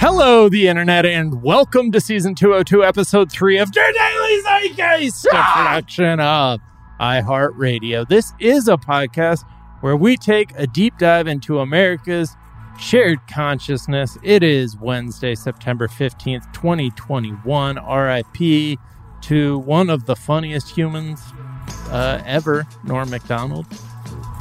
Hello, the internet, and welcome to season 202, episode 3 of Your Daily Zeitgeist, a production of iHeartRadio. This is a podcast where we take a deep dive into America's shared consciousness. It is Wednesday, September 15th, 2021. RIP to one of the funniest humans uh, ever, Norm Macdonald.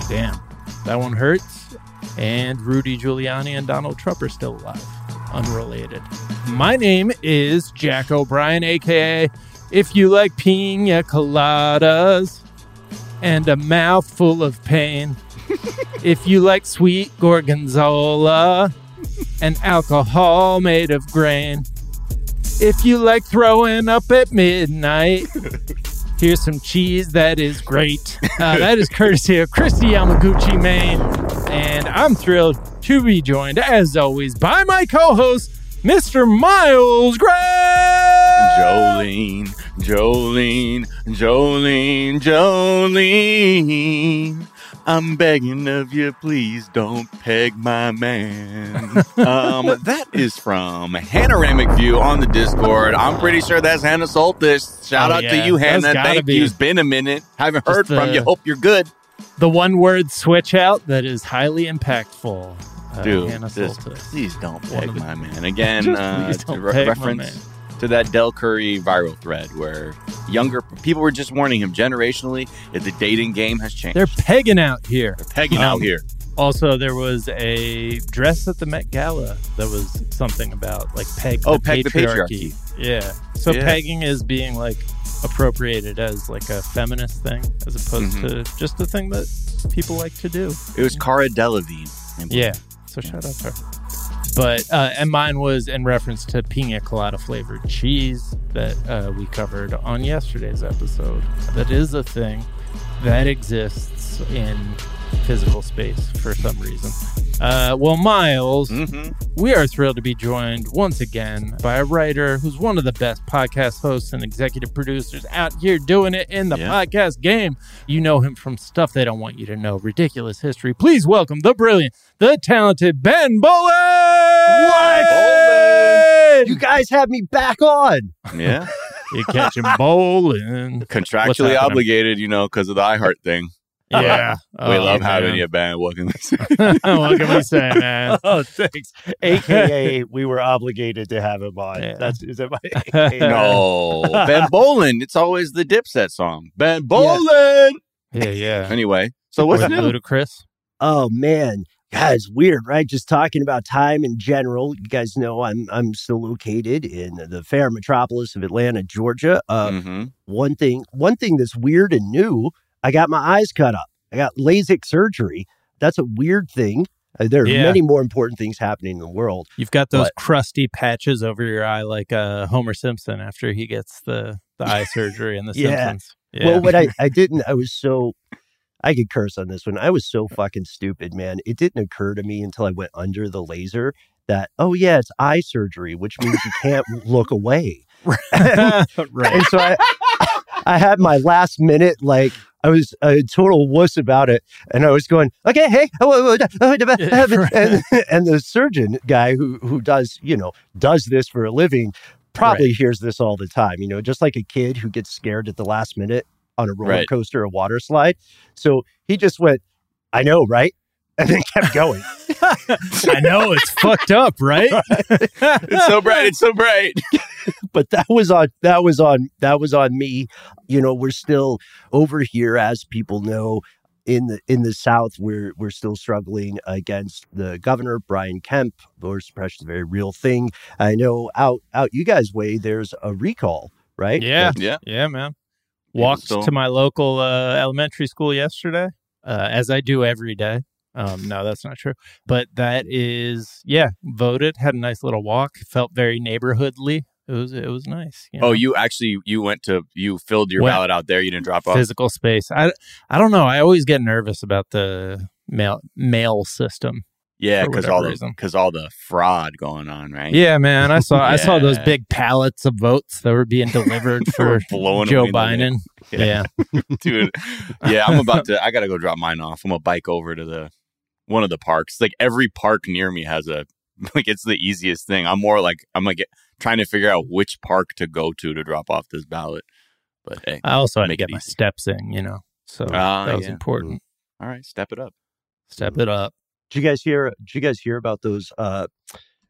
Damn, that one hurts. And Rudy Giuliani and Donald Trump are still alive unrelated. My name is Jack O'Brien, aka if you like pina coladas and a mouthful of pain, if you like sweet gorgonzola and alcohol made of grain, if you like throwing up at midnight. Here's some cheese that is great. Uh, that is courtesy of Christy Yamaguchi, Maine. And I'm thrilled to be joined, as always, by my co host, Mr. Miles Gray. Jolene, Jolene, Jolene, Jolene. I'm begging of you, please don't peg my man. um, that is from Hanoramic View on the Discord. I'm pretty sure that's Hannah Soltis. Shout Oh, out yeah. to you, Hannah. gotta Thank be. you. It's been a minute. Haven't Just heard from you. Hope you're good. The one word switch out that is highly impactful. Uh, Dude, Hannah just Soltis. please don't peg of my man. Again, Just uh, please don't re- peg my reference to that Del Curry viral thread where younger people were just warning him generationally that the dating game has changed. They're pegging out here. They're pegging Um, out here. Also, there was a dress at the Met Gala that was something about like peg. Oh, the peg the patriarchy. Yeah. So Yeah. pegging is being like appropriated as like a feminist thing, as opposed Mhm. to just a thing that people like to do. It was Cara Delevingne. Yeah. So shout out to her. But uh, and mine was in reference to pina colada flavored cheese that uh, we covered on yesterday's episode. That is a thing that exists in physical space for some reason. Uh, well, Miles, Mhm. we are thrilled to be joined once again by a writer who's one of the best podcast hosts and executive producers out here doing it in the Yeah. podcast game. You know him from stuff they don't want you to know, ridiculous history. Please welcome the brilliant, the talented Ben Bowlin. What? You guys have me back on. Yeah. You catch him bowling. Contractually obligated, you know, because of the iHeart thing. Yeah, we Oh, love having you, Ben. What can we say? what can we say, man? Oh, thanks. AKA, we were obligated to have him on. Yeah. That's is that my AKA? no. Ben Bowlin. It's always the Dipset song. Ben Bowlin. Yeah, yeah. Anyway, so what's With new? Ludacris? Oh man. Guys, weird, right? Just talking about time in general. You guys know I'm I'm still located in the fair metropolis of Atlanta, Georgia. Uh, hmm one thing one thing that's weird and new i got my eyes cut up i got lasik surgery that's a weird thing Uh, there are Yeah. many more important things happening in the world You've got those What? crusty patches over your eye, like uh, Homer Simpson after he gets the, the eye surgery in The Yeah. Simpsons. Yeah. well what i i didn't i was so i could curse on this one i was so fucking stupid man it didn't occur to me until i went under the laser that oh yeah it's eye surgery which means you can't look away. Right. and so I, I had my last minute like I was a total wuss about it, and I was going, okay, hey, oh, oh, oh, oh, oh, oh," and, and the surgeon guy who who does you know does this for a living probably hears this all the time, you know, just like a kid who gets scared at the last minute on a roller Right. coaster or water slide. So he just went, I know, right, and then kept going. I know it's fucked up, right? It's so bright. It's so bright. but that was on that was on that was on me you know we're still over here as people know in the in the south we're we're still struggling against the governor brian kemp voter suppression is a very real thing i know out out you guys way there's a recall right Yeah. Yeah. Yeah, man. Walked still- to my local uh, elementary school yesterday, uh, as I do every day. Um, no, that's not true. But that is, yeah, voted, had a nice little walk, felt very neighborhoodly. It was, it was nice. you Oh, you actually you went to you filled your Went- ballot out there. You didn't drop off. physical space. I, I don't know. I always get nervous about the mail mail system. Yeah, because all the because all the fraud going on, right? Yeah, man. I saw I saw those big pallets of votes that were being delivered for blowing Joe away in the Biden. Yeah. dude. Yeah, I'm about to. I gotta go drop mine off. I'm gonna bike over to the one of the parks. Like every park near me has a like it's the easiest thing. I'm more like I'm like trying to figure out which park to go to to drop off this ballot. But hey, I also had to get my steps in, you know. So Ah, that was yeah. important. all right, step it up. Step it up. Did you guys hear? Did you guys hear about those? Uh,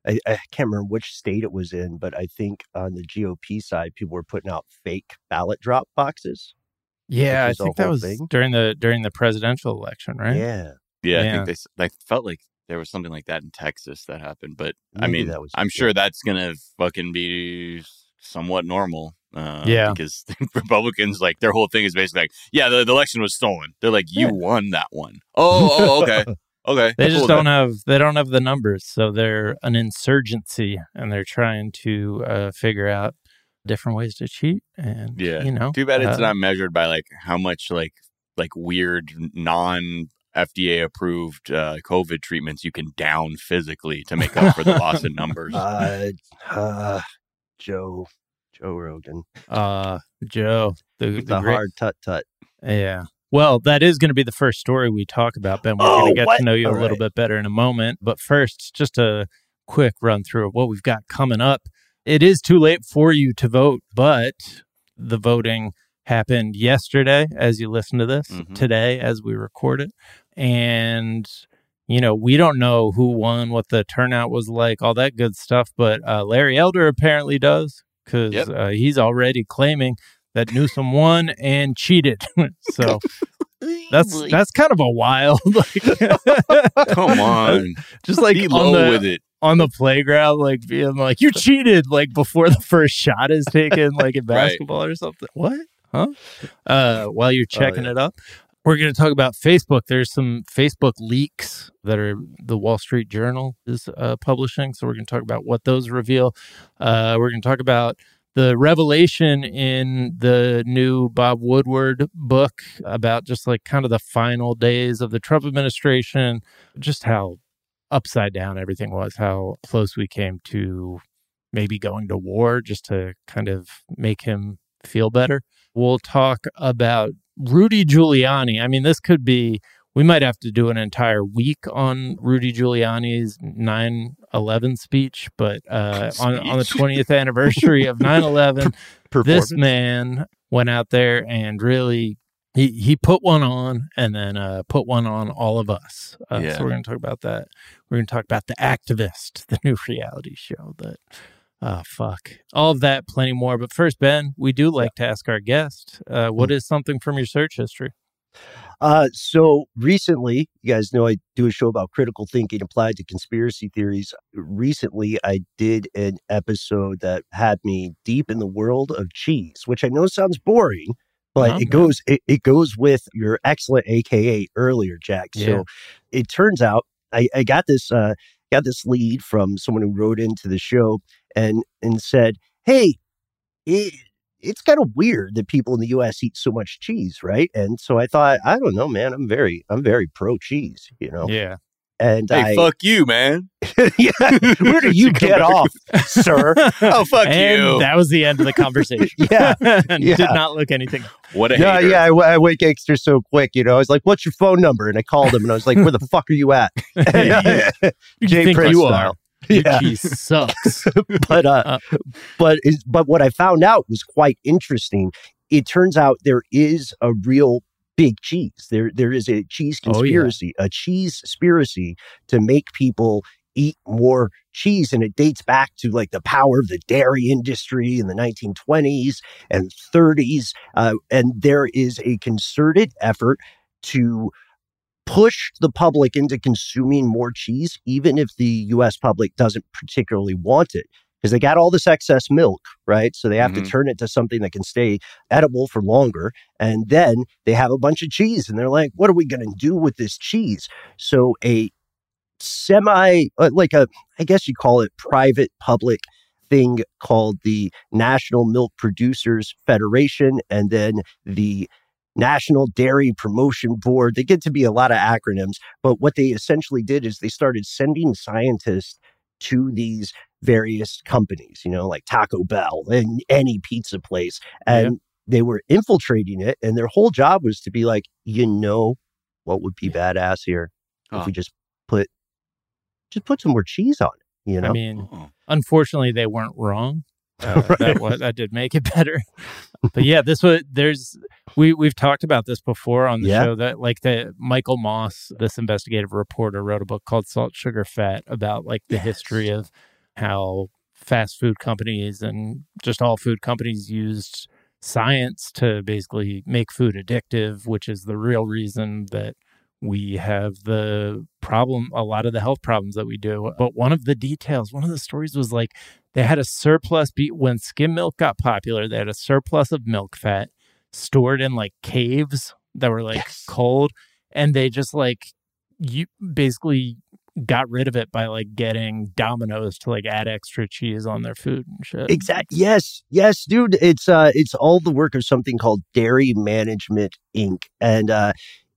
I, I can't remember which state it was in, but I think on the GOP side, people were putting out fake ballot drop boxes. Yeah, I think that was thing. during the during the presidential election, right? Yeah, Yeah, I think they s- like felt like there was something like that in Texas that happened, but I mean, that was I'm sure that's gonna fucking be somewhat normal. Uh, Yeah. because Republicans like their whole thing is basically like, yeah, the, the election was stolen. They're like, you Yeah. won that one. Oh, oh, okay, okay. They just with don't that. have they don't have the numbers, so they're an insurgency, and they're trying to uh, figure out different ways to cheat. And Yeah. you know, Too bad it's uh, not measured by like how much like like weird non FDA approved uh, COVID treatments you can down physically to make up for the loss in numbers. uh, uh, Joe, Joe Rogan, uh, Joe, the, the, the great- hard tut tut. Yeah. Well, that is going to be the first story we talk about, Ben. We're Oh, going to get what? to know you a little right. bit better in a moment. But first, just a quick run through of what we've got coming up. It is too late for you to vote, but the voting happened yesterday as you listen to this, Mhm. today as we record it. And, you know, we don't know who won, what the turnout was like, all that good stuff. But uh, Larry Elder apparently does because Yep. uh, he's already claiming that Newsom won and cheated. so that's that's kind of a wild, like, Come on, just like be on the with it. on the playground, like being like you cheated, like before the first shot is taken, like in Right. basketball or something. What? Huh? Uh, while you're checking yeah. it up. We're going to talk about Facebook. There's some Facebook leaks that are the Wall Street Journal is uh, publishing. So we're going to talk about what those reveal. Uh, we're going to talk about the revelation in the new Bob Woodward book about just like kind of the final days of the Trump administration, just how upside down everything was, how close we came to maybe going to war just to kind of make him feel better. We'll talk about Rudy Giuliani. I mean, this could be, we might have to do an entire week on Rudy Giuliani's 9 11 speech, but uh, on, on the 20th anniversary of 9 11, this man went out there and really he, he put one on and then uh, put one on all of us. Uh, Yeah. So we're going to talk about that. We're going to talk about the activist, the new reality show that. Uh, fuck. All of that, plenty more. But first, Ben, we do like to ask our guest, uh, what is something from your search history? Uh, so recently, you guys know I do a show about critical thinking applied to conspiracy theories. Recently, I did an episode that had me deep in the world of cheese, which I know sounds boring, but Okay. it goes it, it goes with your excellent AKA earlier, Jack. Yeah. So it turns out I, I got this uh got this lead from someone who wrote into the show and and said, "Hey, it, it's kind of weird that people in the U.S. eat so much cheese, right?" And so I thought, I don't know, man. I'm very I'm very pro cheese, you know. Yeah. And Hey, I, fuck you, man. yeah, where do you get off, sir? Oh, fuck and you. that was the end of the conversation. Yeah, and yeah. did not look anything. what a Yeah, hater. yeah. I, w- I went gangster so quick, you know. I was like, "What's your phone number?" And I called him, and I was like, "Where the fuck are you at?" Who do you Jay think Prince you style. are? Yeah. cheese sucks. but uh, Uh. but but what I found out was quite interesting. It turns out there is a real big cheese. There there is a cheese Oh, yeah. conspiracy, a cheese conspiracy to make people eat more cheese and it dates back to like the power of the dairy industry in the 1920s and 30s uh, and there is a concerted effort to push the public into consuming more cheese even if the US public doesn't particularly want it because they got all this excess milk, right? So they have Mhm. to turn it to something that can stay edible for longer. And then they have a bunch of cheese and they're like, what are we going to do with this cheese? So a semi, uh, like a, I guess you call it private public thing called the National Milk Producers Federation and then the National Dairy Promotion Board. They get to be a lot of acronyms, but what they essentially did is they started sending scientists to these various companies, you know, like Taco Bell and any pizza place. And they were infiltrating it. And their whole job was to be like, you know, what would be badass here if Huh. we just put, just put some more cheese on it. You know, I mean, Oh. unfortunately, they weren't wrong. Uh, That was that did make it better. But yeah, this was there's we we've talked about this before on the Yeah. show that like the Michael Moss, this investigative reporter, wrote a book called Salt, Sugar, Fat about like the history of how fast food companies and just all food companies used science to basically make food addictive, which is the real reason that we have the problem, a lot of the health problems that we do. But one of the details, one of the stories was like they had a surplus be- when skim milk got popular, they had a surplus of milk fat stored in like caves that were like Yes. cold. And they just like you basically got rid of it by like getting Domino's to like add extra cheese on their food and shit. Exactly. Yes, yes, dude. It's uh, it's all the work of something called Dairy Management Inc. And uh,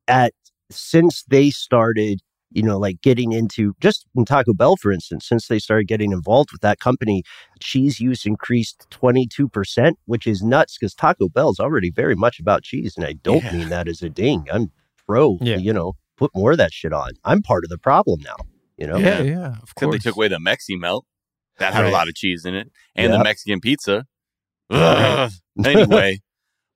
at since they started, you know, like getting into just in Taco Bell, for instance, since they started getting involved with that company, cheese use increased twenty two percent, which is nuts because Taco Bell is already very much about cheese, and I don't Yeah. mean that as a ding. I'm pro. Yeah. You know, put more of that shit on. I'm part of the problem now. You know. yeah, Yeah. yeah, of Except they took away the Mexi melt. That had Right. a lot of cheese in it. And Yeah. the Mexican pizza. Ugh. anyway.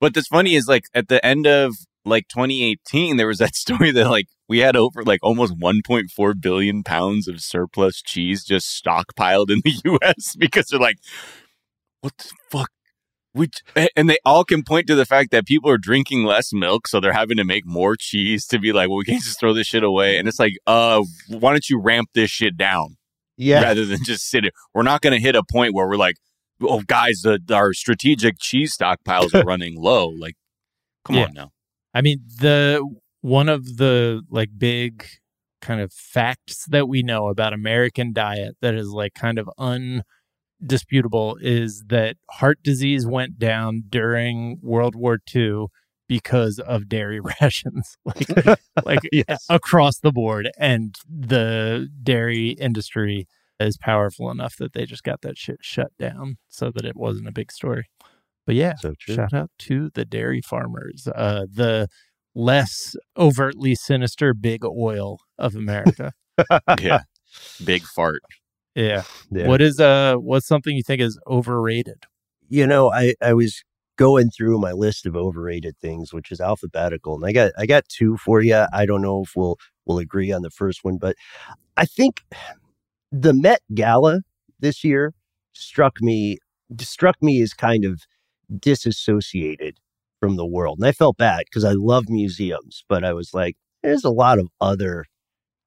But what's funny is like at the end of like 2018, there was that story that like we had over like almost 1.4 billion pounds of surplus cheese just stockpiled in the US because they're like, what the fuck? Which, and they all can point to the fact that people are drinking less milk, so they're having to make more cheese to be like, well, we can't just throw this shit away. And it's like, uh, why don't you ramp this shit down? Yeah. rather than just sit it. We're not going to hit a point where we're like, oh, guys, the, our strategic cheese stockpiles are running low. Like, come Yeah. on now. I mean, the one of the like big kind of facts that we know about American diet that is like kind of undisputable is that heart disease went down during World War II because of dairy rations. like like Yes. across the board and the dairy industry is powerful enough that they just got that shit shut down so that it wasn't a big story. But yeah, So. Shout out to the dairy farmers, uh, the less overtly sinister big oil of America. Yeah. Big fart. yeah. Yeah. What is uh what's something you think is overrated? you know, I, I was going through my list of overrated things, which is alphabetical, and I got I got two for you. I don't know if we'll we'll agree on the first one, but I think the Met Gala this year struck me struck me as kind of disassociated from the world, and I felt bad because I love museums, but I was like, there's a lot of other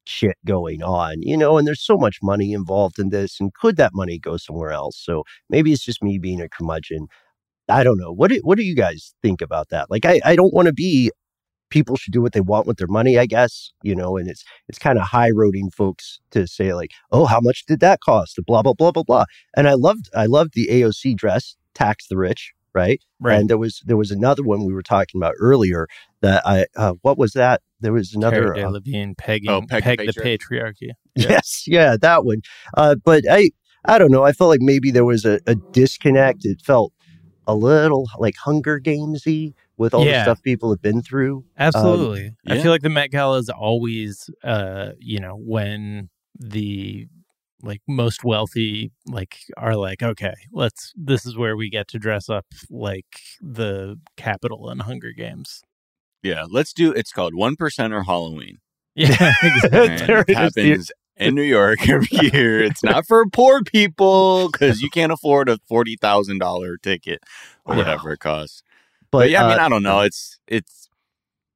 shit going on, you know, and there's so much money involved in this, and could that money go somewhere else? So maybe it's just me being a curmudgeon. I don't know. What do, what do you guys think about that? Like, I, I don't want to be. People should do what they want with their money, I guess. You know, and it's it's kind of high roading folks to say like, oh, how much did that cost? Blah blah blah blah blah. And I loved I loved the AOC dress, tax the rich, right? Right. And there was there was another one we were talking about earlier that I uh, what was that? There was another Cara uh, Delevingne pegging Oh, peg peg, the the patriarchy. Yes, yeah, that one. Uh, but I, I don't know. I felt like maybe there was a, a disconnect. It felt a little like Hunger Gamesy with all the stuff people have been through. Absolutely. I yeah. feel like the Met Gala is always uh, you know, when the like most wealthy like are like, okay, let's this is where we get to dress up like the capital and Hunger Games. Yeah. Let's do it's called 1% or Halloween. Yeah, exactly. It happens in New York every year. It's not for poor people because you can't afford a $40,000 ticket or Yeah. whatever it costs. But, But, yeah, I mean, uh, I don't know. It's it's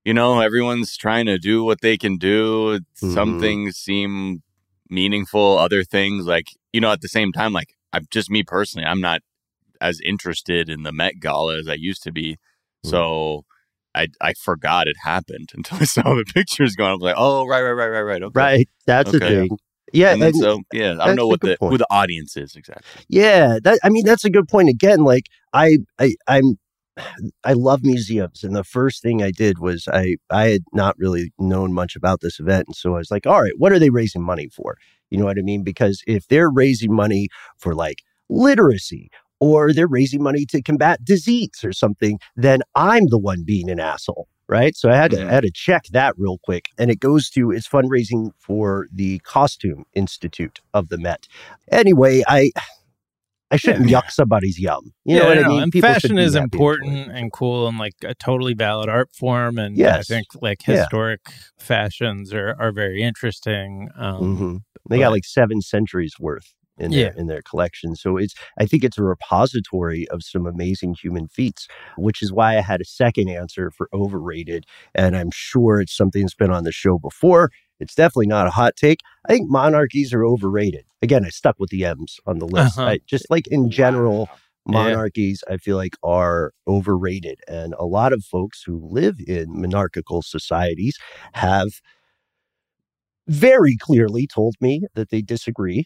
you know, everyone's trying to do what they can do. Some Mhm. things seem meaningful, other things like you know, at the same time, like I'm just me personally, I'm not as interested in the Met Gala as I used to be. Mm. So I I forgot it happened until I saw the pictures going. I was like, oh right, right, right, right, right. Okay. right, that's Okay. thing. Yeah, And and- so yeah, I don't know what the point. who the audience is exactly. Yeah, that I mean that's a good point. Again, like I, I I'm I love museums, and the first thing I did was I I had not really known much about this event, and so I was like, all right, what are they raising money for? You know what I mean? Because if they're raising money for like literacy or they're raising money to combat disease or something, then I'm the one being an asshole, right? So I had to Mhm. I had to check that real quick, and it goes to it's fundraising for the Costume Institute of the Met. Anyway, I I shouldn't yuck somebody's yum. You know Yeah, what I mean? And People fashion is happy and enjoy important and cool and like a totally valid art form. And Yes. I think like Yeah. historic fashions are, are very interesting. Um, Mhm. They got like seven centuries worth in their in their collection. So it's I think it's a repository of some amazing human feats, which is why I had a second answer for overrated. And I'm sure it's something that's been on the show before. It's definitely not a hot take. I think monarchies are overrated. Again, I stuck with the M's on the list. Uh-huh. I, just like in general, Yeah. monarchies I feel like are overrated. And a lot of folks who live in monarchical societies have very clearly told me that they disagree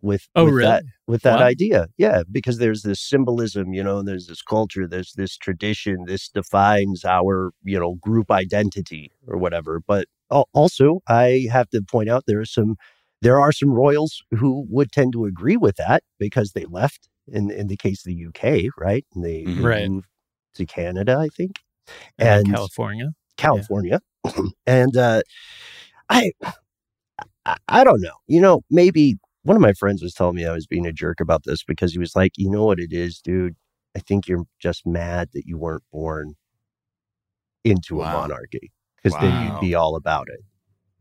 with, Oh, with really? that with that Wow. idea. Yeah, because there's this symbolism, you know, and there's this culture, there's this tradition, this defines our, you know, group identity or whatever. But also, I have to point out there are some there are some royals who would tend to agree with that because they left in in the case of the UK, right? And they, they Mhm. Right. moved to Canada, I think. and And California. California. and uh, I, I, I don't know. You know, maybe one of my friends was telling me I was being a jerk about this because he was like, you know what it is, dude. I think you're just mad that you weren't born into a monarchy because then you'd be all about it.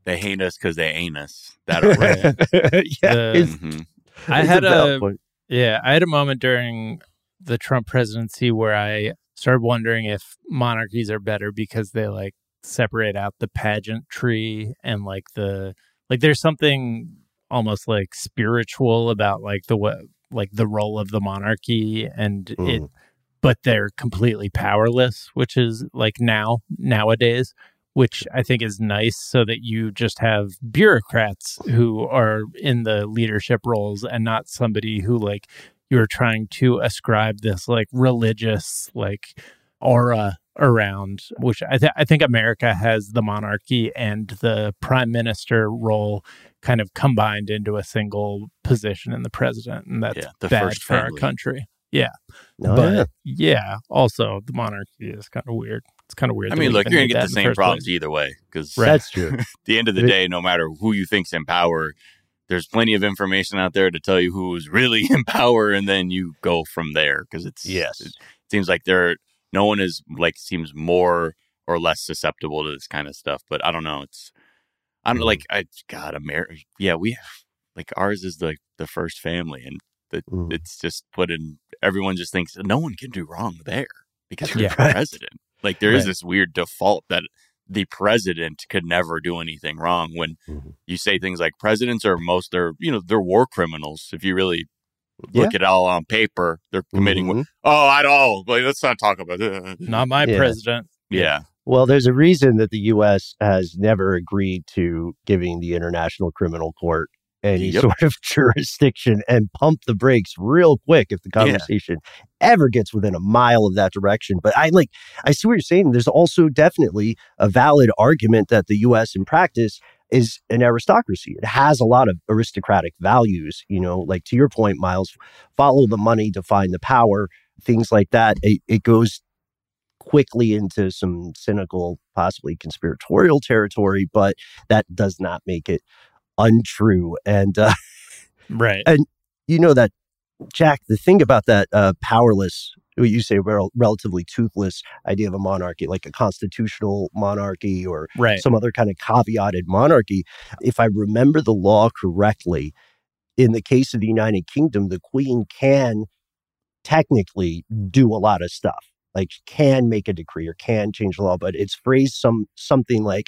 They hate us because they ain't us. That right. yeah, The- it's, Mhm. I had valid a point. Yeah, I had a moment during the Trump presidency where I started wondering if monarchies are better because they like separate out the pageantry and like the like there's something almost like spiritual about like the wa- like the role of the monarchy and it Mm. but they're completely powerless, which is like now nowadays, which I think is nice so that you just have bureaucrats who are in the leadership roles and not somebody who like you're trying to ascribe this like religious like aura around which I, th- I think america has the monarchy and the prime minister role kind of combined into a single position in the president and that's Yeah, the bad first for our family. country No, but yeah. yeah. also the monarchy is kind of weird. It's kind of weird. I mean, look, you're gonna get the same first problems place. either way because Right. that's true. at the end of the day, no matter who you think's in power, there's plenty of information out there to tell you who's really in power, and then you go from there because it's Yes. It seems like there, no one is like seems more or less susceptible to this kind of stuff. But I don't know. It's I don't know. Mhm. Like I God, America. Yeah, we have like ours is like the first family, and the, Mhm. it's just put in. Everyone just thinks no one can do wrong there because you're Yeah. the president. Like there is Right. this weird default that the president could never do anything wrong when Mhm. you say things like presidents are most they're you know they're war criminals if you really look at it all on paper they're committing Mhm. oh i don't like, let's not talk about it Not my Yeah. president. yeah Well, there's a reason that the U.S. has never agreed to giving the International Criminal Court any Yep. sort of jurisdiction and pump the brakes real quick if the Yeah. conversation ever gets within a mile of that direction. But I like, I see what you're saying. There's also definitely a valid argument that the U.S. in practice is an aristocracy. It has a lot of aristocratic values, you know, like to your point, Miles, follow the money to find the power, things like that. It, it goes quickly into some cynical, possibly conspiratorial territory, but that does not make it untrue. And uh, Right. And you know that, Jack, the thing about that uh, powerless, what you say, rel- relatively toothless idea of a monarchy, like a constitutional monarchy or Right. some other kind of caveated monarchy. If I remember the law correctly, in the case of the United Kingdom, the Queen can technically do a lot of stuff, like can make a decree or can change the law, but it's phrased some something like,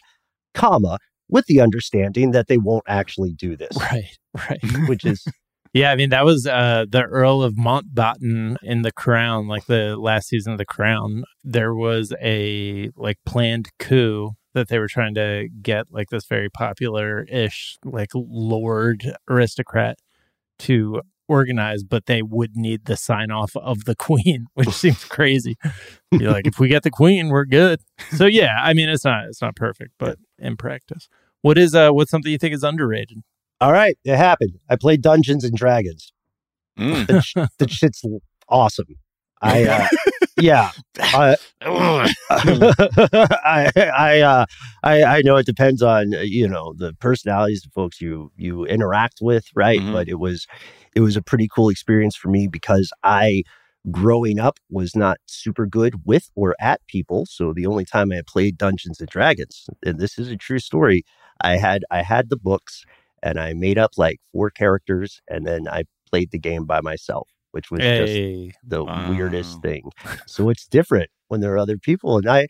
comma, with the understanding that they won't actually do this, Right. Right. which is Yeah, I mean that was uh, the Earl of Mountbatten in The Crown, like the last season of The Crown. There was a like planned coup that they were trying to get like this very popular-ish like lord aristocrat to organize, but they would need the sign off of the queen, which seems crazy. Be like, if we get the queen, we're good. So yeah, I mean it's not it's not perfect, but in practice, what is uh what's something you think is underrated? all right. It happened. I played Dungeons and Dragons. Mm. The, sh- the shit's awesome. I uh, yeah. Uh, I I, uh, I I know it depends on uh, you know the personalities of folks you you interact with, right? Mhm. But it was it was a pretty cool experience for me because I growing up was not super good with or at people. So the only time I played Dungeons and Dragons, and this is a true story, I had I had the books and I made up like four characters and then I played the game by myself, which was just the Wow. weirdest thing. So it's different when there are other people. And I,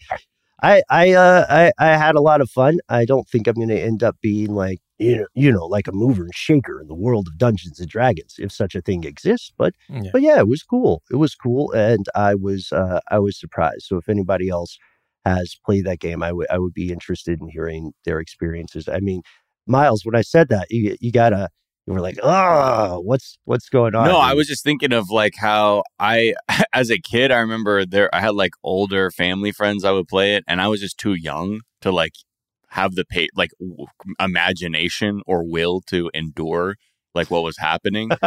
I, I, uh, I, I had a lot of fun. I don't think I'm going to end up being like, you know, you know, like a mover and shaker in the world of Dungeons and Dragons, if such a thing exists. But, Yeah. but yeah, it was cool. It was cool, and I was, uh, I was surprised. So if anybody else has played that game, I would, I would be interested in hearing their experiences. I mean, Miles, when I said that, you, you gotta, you were like, oh, what's, what's going on? No, I was just thinking of like how I, as a kid, I remember there I had like older family friends I would play it, and I was just too young to like have the pa- like w- imagination or will to endure like what was happening.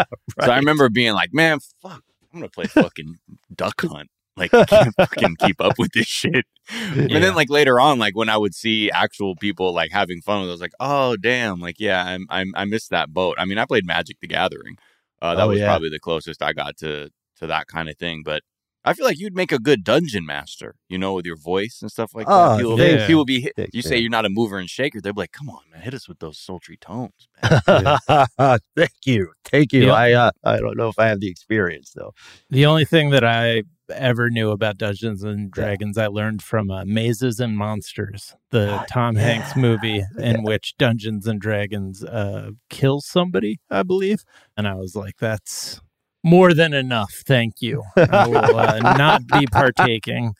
So I remember being like, man, fuck, I'm gonna play fucking duck hunt. Like, I can't fucking keep up with this shit. And Yeah. then, like later on, like when I would see actual people like having fun, with it, I was like, oh damn, like yeah, I'm, I'm I missed that boat. I mean, I played Magic the Gathering. Uh, that Oh, was yeah. probably the closest I got to to that kind of thing. But I feel like you'd make a good dungeon master, you know, with your voice and stuff like Oh, that. People, thanks. people be Thanks, you say man. you're not a mover and shaker, they'd be like, come on, man, hit us with those sultry tones, man. Thank you. Thank you. Yeah. I uh, I don't know if I have the experience though. The only thing that I ever knew about Dungeons and Dragons, I learned from uh, Mazes and Monsters, the God, Tom yeah. Hanks movie in which Dungeons and Dragons uh, kill somebody, I believe. And I was like, that's more than enough. Thank you. I will uh, not be partaking.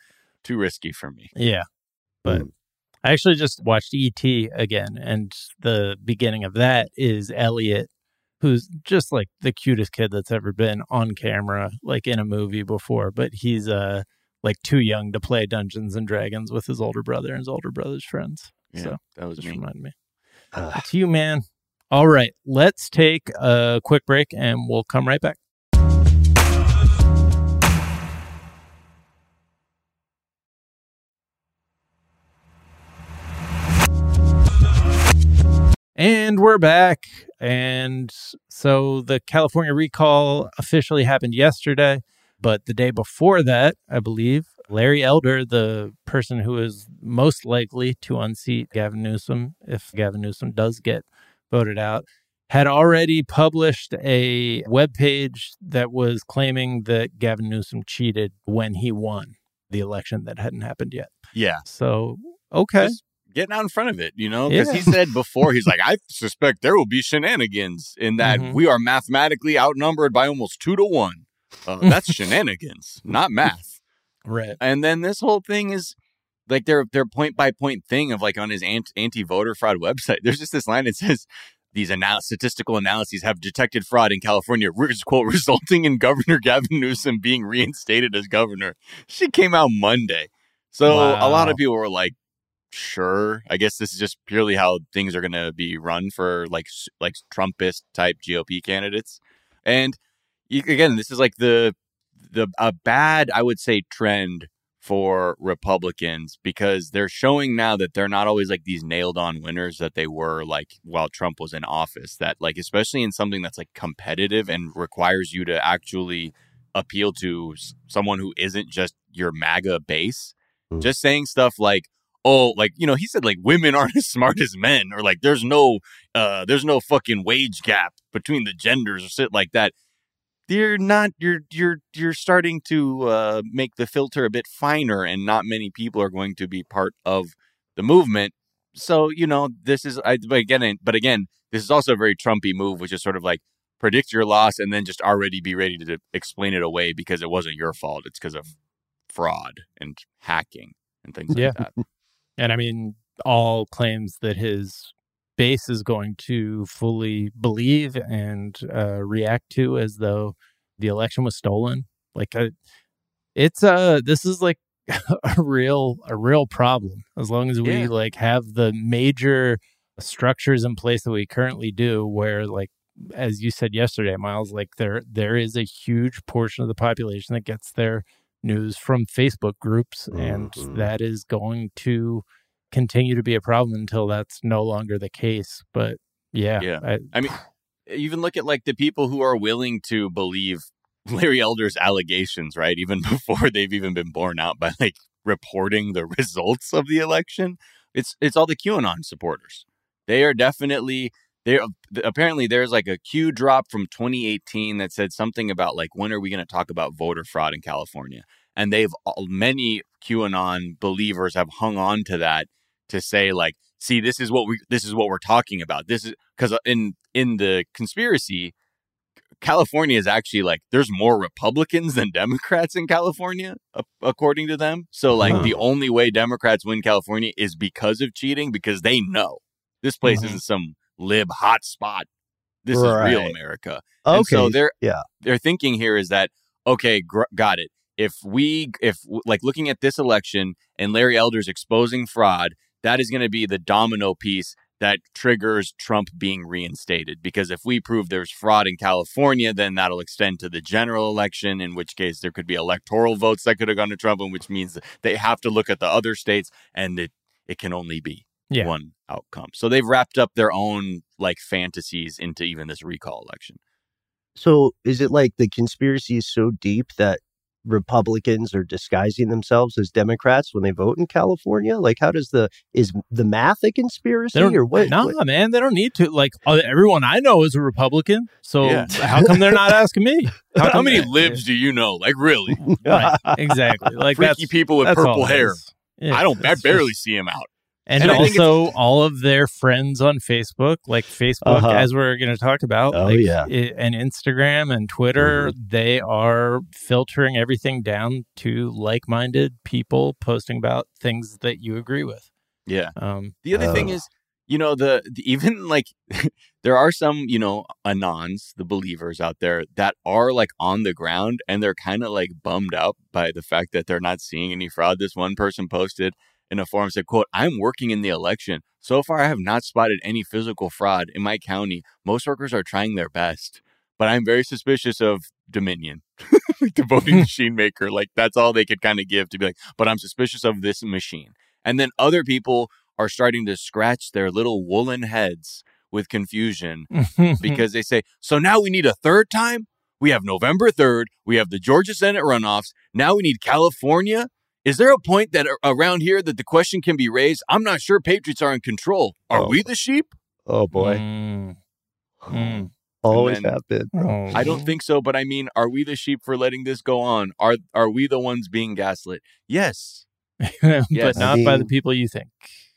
Too risky for me. Yeah. But Mm. I actually just watched E.T. again, and the beginning of that is Elliott, who's just like the cutest kid that's ever been on camera, like in a movie before. But he's uh like too young to play Dungeons and Dragons with his older brother and his older brother's friends. Yeah, So that was just me. remind me. Uh, It's you, man. All right, let's take a quick break, and we'll come right back. And we're back. And so the California recall officially happened yesterday. But the day before that, I believe, Larry Elder, the person who is most likely to unseat Gavin Newsom, if Gavin Newsom does get voted out, had already published a webpage that was claiming that Gavin Newsom cheated when he won the election that hadn't happened yet. Yeah. So, okay. Getting out in front of it, you know, because Yeah. he said before, he's like, I suspect there will be shenanigans in that Mhm. we are mathematically outnumbered by almost two to one. Uh, that's shenanigans, not math. Right. And then this whole thing is like their their point by point thing of like on his anti voter fraud website. There's just this line that says. These anal- statistical analyses have detected fraud in California, quote, resulting in Governor Gavin Newsom being reinstated as governor. She came out Monday. So a lot of people were like, sure. I guess this is just purely how things are going to be run for like like Trumpist type GOP candidates. And again, this is like the the a bad I would say trend for Republicans because they're showing now that they're not always like these nailed on winners that they were like while Trump was in office that like especially in something that's like competitive and requires you to actually appeal to someone who isn't just your MAGA base Mm. just saying stuff like oh like you know he said like women aren't as smart as men or like there's no uh there's no fucking wage gap between the genders or shit like that. You're not you're you're you're starting to uh make the filter a bit finer and not many people are going to be part of the movement. So you know this is I but again but again this is also a very trumpy move which is sort of like predict your loss and then just already be ready to explain it away because it wasn't your fault. It's because of fraud and hacking and things like Yeah. that And I mean, all claims that his base is going to fully believe and uh, react to as though the election was stolen. Like, uh, it's uh, this is like a real a real problem. As long as we Yeah. like have the major structures in place that we currently do, where like as you said yesterday, Miles, like there there is a huge portion of the population that gets their news from Facebook groups, and Mhm. that is going to continue to be a problem until that's no longer the case. But yeah, Yeah. I, I mean, even look at like the people who are willing to believe Larry Elder's allegations, right? Even before they've even been borne out by like reporting the results of the election. It's it's all the QAnon supporters. They are definitely they um, apparently there's like a Q drop from 2018 that said something about like when are we going to talk about voter fraud in California? And they've many QAnon believers have hung on to that to say like see this is what we this is what we're talking about. This is cuz uh, in in the conspiracy California is actually like there's more Republicans than Democrats in California, a- according to them. So like Huh. the only way Democrats win California is because of cheating, because they know this place isn't mm-hmm. some lib hot spot. This is real America. Okay. And so they're yeah. they're thinking here is that okay, gr- got it. If we if like looking at this election and Larry Elder's exposing fraud, that is going to be the domino piece that triggers Trump being reinstated. Because if we prove there's fraud in California, then that'll extend to the general election, in which case there could be electoral votes that could have gone to Trump, and which means they have to look at the other states, and it it can only be Yeah. one outcome. So they've wrapped up their own like fantasies into even this recall election. So is it like the conspiracy is so deep that Republicans are disguising themselves as Democrats when they vote in California? Like, how does the is the math a conspiracy or what? no, what- man, they don't need to. Like uh, everyone I know is a Republican, so Yeah. how come they're not asking me? How, come many they- libs do you know? Like really? Right, exactly. Like Freaky that's people with that's purple hair. Yeah, I don't. I barely just- see him out. And, And also, all of their friends on Facebook, like Facebook, Uh-huh. as we're going to talk about, Oh, like, yeah. Mm-hmm. and Instagram and Twitter, they are filtering everything down to like-minded people posting about things that you agree with. Yeah. Um, The other thing Oh. is, you know, the, the even like there are some, you know, anons, the believers out there that are like on the ground and they're kind of like bummed out by the fact that they're not seeing any fraud. This one person posted in a forum said, quote, I'm working in the election. So far I have not spotted any physical fraud in my county. Most workers are trying their best. But I'm very suspicious of Dominion, the voting machine maker. Like that's all they could kind of give to be like, but I'm suspicious of this machine. And then other people are starting to scratch their little woolen heads with confusion because they say, so now we need a third time? We have November 3rd. We have the Georgia Senate runoffs. Now we need California. Is there a point that around here that the question can be raised? I'm not sure Patriots are in control. Are Oh. we the sheep? oh boy, Mm, mm, always then- have been. oh. I don't think so, but I mean, are we the sheep for letting this go on? Are are we the ones being gaslit? Yes. but not I by the people you think.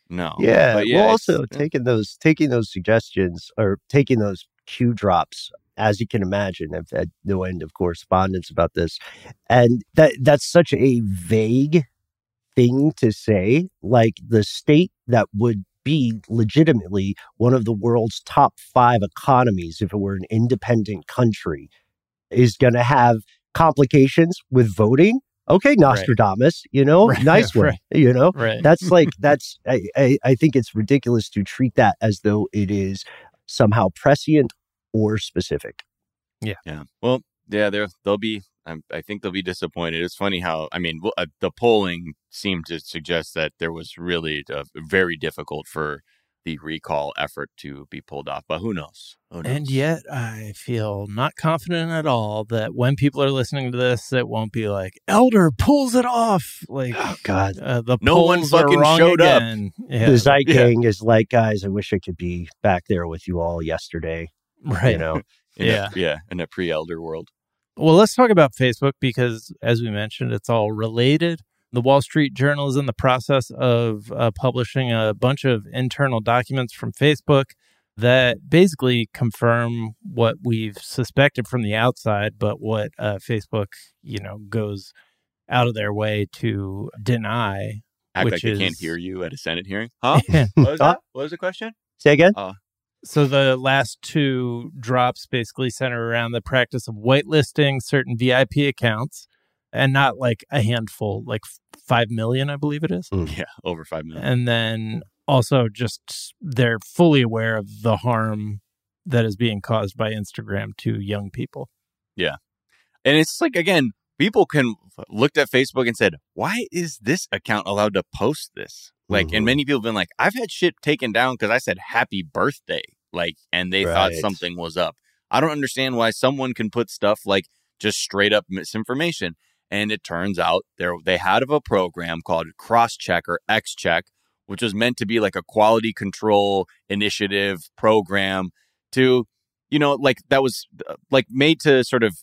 No. Yeah. But well, it's- also taking those taking those suggestions or taking those cue drops, as you can imagine, I've had no end of correspondence about this, and that that's such a vague thing to say. Like the state that would be legitimately one of the world's top five economies if it were an independent country is going to have complications with voting. Okay, Nostradamus, you know, Right, nice one, right. you know Right. that's like that's I, I i think it's ridiculous to treat that as though it is somehow prescient or specific Yeah. Yeah. Well, yeah, they're they'll be. I'm, I think they'll be disappointed. It's funny how I mean well, uh, the polling seemed to suggest that there was really uh, very difficult for the recall effort to be pulled off. But who knows? Who knows? And yet, I feel not confident at all that when people are listening to this, it won't be like Elder pulls it off. Like oh god uh, the No one fucking wrong showed up. Yeah, the Zeit yeah. gang is like guys i wish i could be back there with you all yesterday right. you know In yeah. a, yeah, in a pre-elder world. Well, let's talk about Facebook because, as we mentioned, it's all related. The Wall Street Journal is in the process of uh, publishing a bunch of internal documents from Facebook that basically confirm what we've suspected from the outside, but what uh, Facebook, you know, goes out of their way to deny. Act Which like they can't hear you at a Senate hearing. Huh? What was that? What was the question? say again So the last two drops basically center around the practice of whitelisting certain VIP accounts and not like a handful, like 5 million, I believe it is. Hmm. Yeah, over five million. And then also just they're fully aware of the harm that is being caused by Instagram to young people. Yeah. And it's like again, people can looked at Facebook and said, "Why is this account allowed to post this?" Like, Mhm. and many people have been like, "I've had shit taken down because I said happy birthday," like, and they thought something was up. I don't understand why someone can put stuff like just straight up misinformation. And it turns out there they had of a program called Cross Crosscheck or XCheck, which was meant to be like a quality control initiative program to, you know, like that was uh, like made to sort of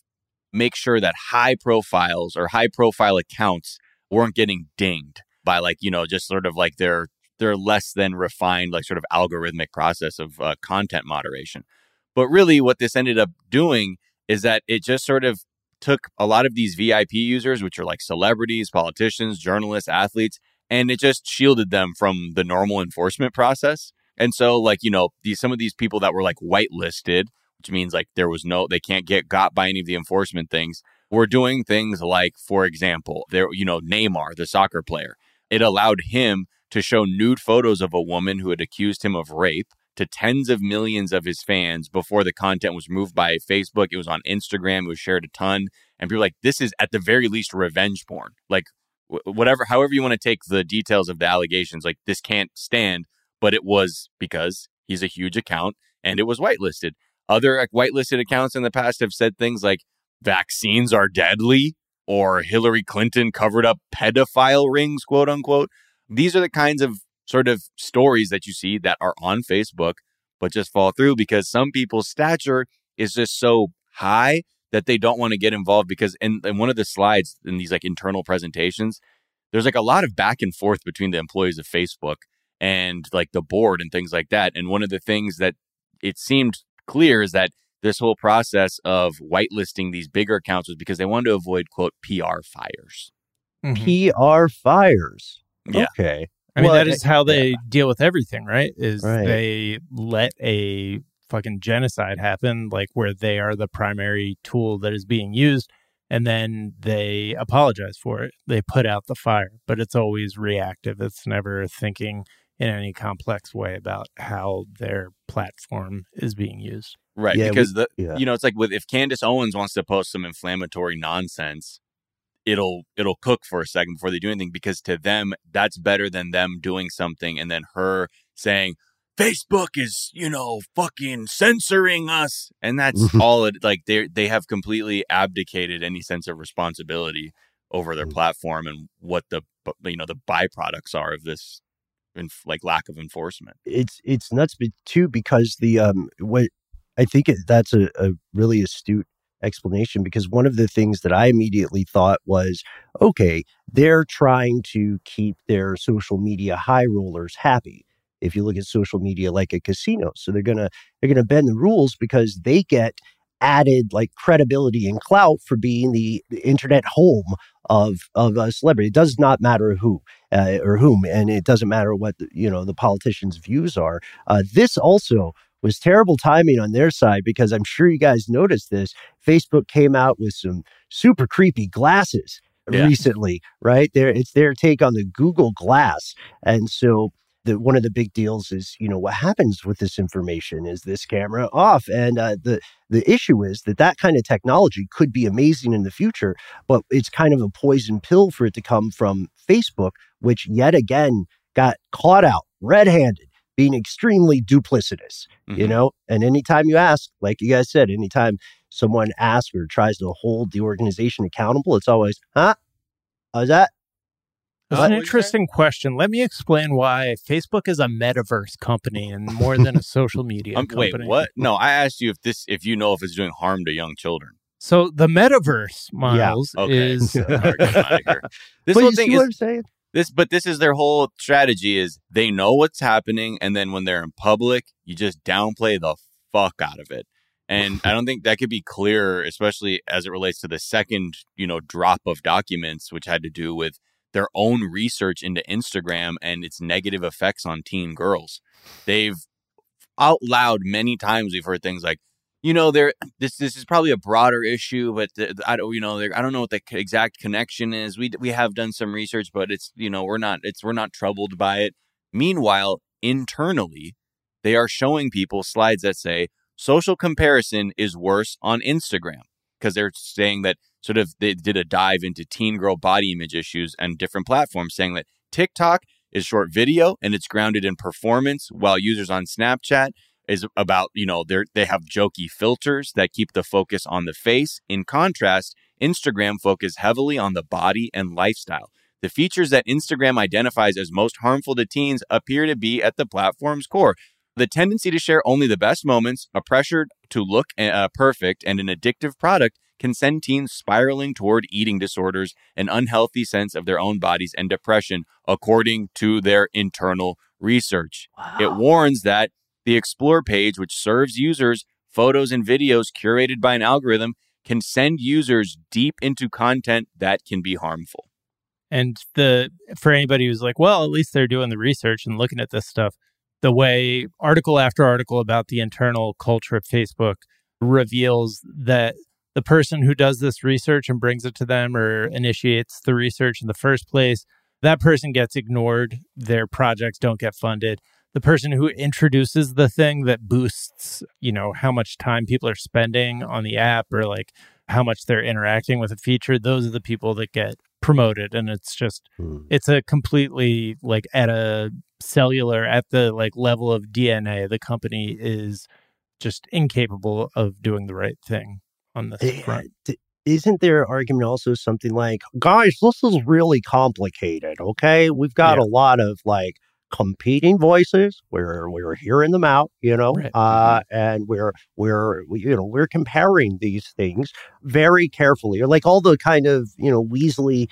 make sure that high profiles or high profile accounts weren't getting dinged by like you know just sort of like their their less than refined like sort of algorithmic process of uh, content moderation. But really what this ended up doing is that it just sort of took a lot of these vip users which are like celebrities politicians journalists athletes and it just shielded them from the normal enforcement process. And so like you know these some of these people that were like whitelisted which means like there was no they can't get got by any of the enforcement things were doing things like for example there you know Neymar the soccer player it allowed him to show nude photos of a woman who had accused him of rape to tens of millions of his fans before the content was removed by Facebook. It was on Instagram. It was shared a ton. And people were like this is at the very least revenge porn. Like whatever however you want to take the details of the allegations like this can't stand. But it was because he's a huge account and it was whitelisted. Other whitelisted accounts in the past have said things like vaccines are deadly or Hillary Clinton covered up pedophile rings, quote unquote. These are the kinds of sort of stories that you see that are on Facebook, but just fall through because some people's stature is just so high that they don't want to get involved because in, in one of the slides in these like internal presentations, there's like a lot of back and forth between the employees of Facebook and like the board and things like that. And one of the things that it seemed clear is that this whole process of whitelisting these bigger accounts was because they wanted to avoid quote PR fires. Mhm. PR fires. Yeah. Okay. I mean, Well, that is how they deal with everything, right? Is Right. they let a fucking genocide happen, like where they are the primary tool that is being used, and then they apologize for it. They put out the fire, but it's always reactive. It's never thinking in any complex way about how their platform is being used. Right. Yeah, we- because the yeah. you know, it's like with if Candace Owens wants to post some inflammatory nonsense, it'll it'll cook for a second before they do anything because to them that's better than them doing something and then her saying Facebook is, you know, fucking censoring us. And that's all it like they they have completely abdicated any sense of responsibility over their Mhm. platform and what the you know the byproducts are of this inf- like lack of enforcement. it's it's nuts too because the um what I think it, that's a, a really astute explanation because one of the things that I immediately thought was okay they're trying to keep their social media high rollers happy if you look at social media like a casino so they're gonna they're gonna bend the rules because they get added like credibility and clout for being the, internet home of of a celebrity it does not matter who uh, or whom, and it doesn't matter what the, you know the politicians' views are. Uh, this also was terrible timing on their side because I'm sure you guys noticed this. Facebook came out with some super creepy glasses Yeah. recently, right? There, it's their take on the Google Glass, and so. The, one of the big deals is, you know, what happens with this information? Is this camera off? And uh, the the issue is that that kind of technology could be amazing in the future, but it's kind of a poison pill for it to come from Facebook, which yet again got caught out red handed, being extremely duplicitous, you Mhm. know? And anytime you ask, like you guys said, anytime someone asks or tries to hold the organization accountable, it's always, huh? How's that? That's an interesting question. Let me explain why Facebook is a metaverse company and more than a social media Um, wait, company. what? No, I asked you if this if you know if it's doing harm to young children. So the metaverse, Miles, Okay. is All right, get 'em outta. This but whole thing is saying? this, but this is their whole strategy: is they know what's happening, and then when they're in public, you just downplay the fuck out of it. And I don't think that could be clearer, especially as it relates to the second, you know, drop of documents, which had to do with their own research into Instagram and its negative effects on teen girls. They've out loud many times we've heard things like, you know, there this this is probably a broader issue, but the, I don't, you know, I don't know what the exact connection is. We we have done some research, but it's you know we're not it's we're not troubled by it. Meanwhile, internally, they are showing people slides that say social comparison is worse on Instagram because they're saying that sort of they did a dive into teen girl body image issues and different platforms, saying that TikTok is short video and it's grounded in performance, while users on Snapchat is about you know they they have jokey filters that keep the focus on the face. In contrast, Instagram focuses heavily on the body and lifestyle. The features that Instagram identifies as most harmful to teens appear to be at the platform's core. The tendency to share only the best moments, a pressure to look uh, perfect, and an addictive product can send teens spiraling toward eating disorders, an unhealthy sense of their own bodies, and depression, according to their internal research. Wow. It warns that the Explore page, which serves users photos and videos curated by an algorithm, can send users deep into content that can be harmful. And the for anybody who's like, well, at least they're doing the research and looking at this stuff. The way article after article about the internal culture of Facebook reveals that the person who does this research and brings it to them or initiates the research in the first place, that person gets ignored. Their projects don't get funded. The person who introduces the thing that boosts, you know, how much time people are spending on the app or like how much they're interacting with a feature, those are the people that get promoted and it's just Hmm. it's a completely like at a cellular at the like level of DNA the company is just incapable of doing the right thing on this Eh, front. Isn't there argument also something like, guys, this is really complicated, okay? We've got Yeah. a lot of like competing voices. We're we're hearing them out, you know, Right. uh, and we're we're we, you know we're comparing these things very carefully, or like all the kind of you know Weasley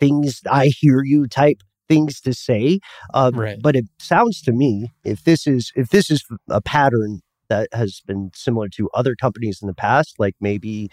things. I hear you type things to say, uh, Right. but it sounds to me if this is if this is a pattern that has been similar to other companies in the past, like maybe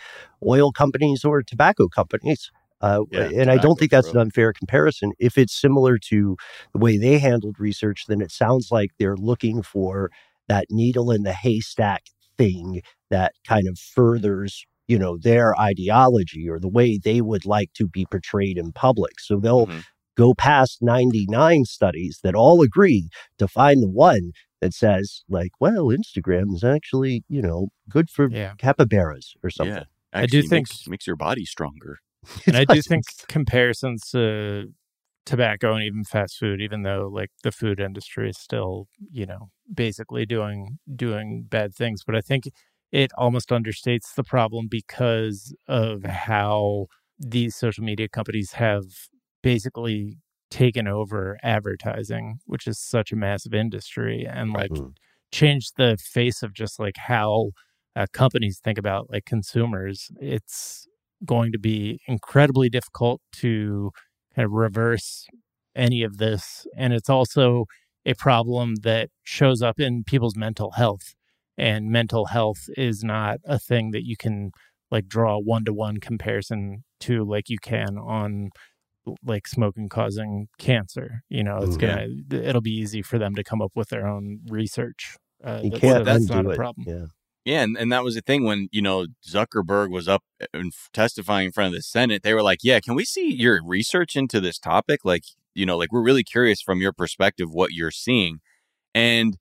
oil companies or tobacco companies. Uh, Yeah, and I don't think that's an unfair comparison. If it's similar to the way they handled research, then it sounds like they're looking for that needle in the haystack thing that kind of furthers, you know, their ideology or the way they would like to be portrayed in public. So they'll Mhm. go past 99 studies that all agree to find the one that says like well instagram is actually you know good for Yeah. capybaras or something Yeah. I do Actually think- makes, makes your body stronger. And I do think comparisons to tobacco and even fast food, even though like the food industry is still, you know, basically doing doing bad things. But I think it almost understates the problem because of how these social media companies have basically taken over advertising, which is such a massive industry, and like Mm. changed the face of just like how uh, companies think about like consumers. It's going to be incredibly difficult to kind of reverse any of this. And it's also a problem that shows up in people's mental health. And mental health is not a thing that you can like draw one to one comparison to like you can on like smoking causing cancer. You know, it's Mm. gonna it'll be easy for them to come up with their own research. Uh, you that- can't so that's undo not a it problem. yeah Yeah, and, and that was the thing when you know Zuckerberg was up and testifying in front of the Senate. They were like, "Yeah, can we see your research into this topic? Like, you know, like we're really curious from your perspective what you're seeing." And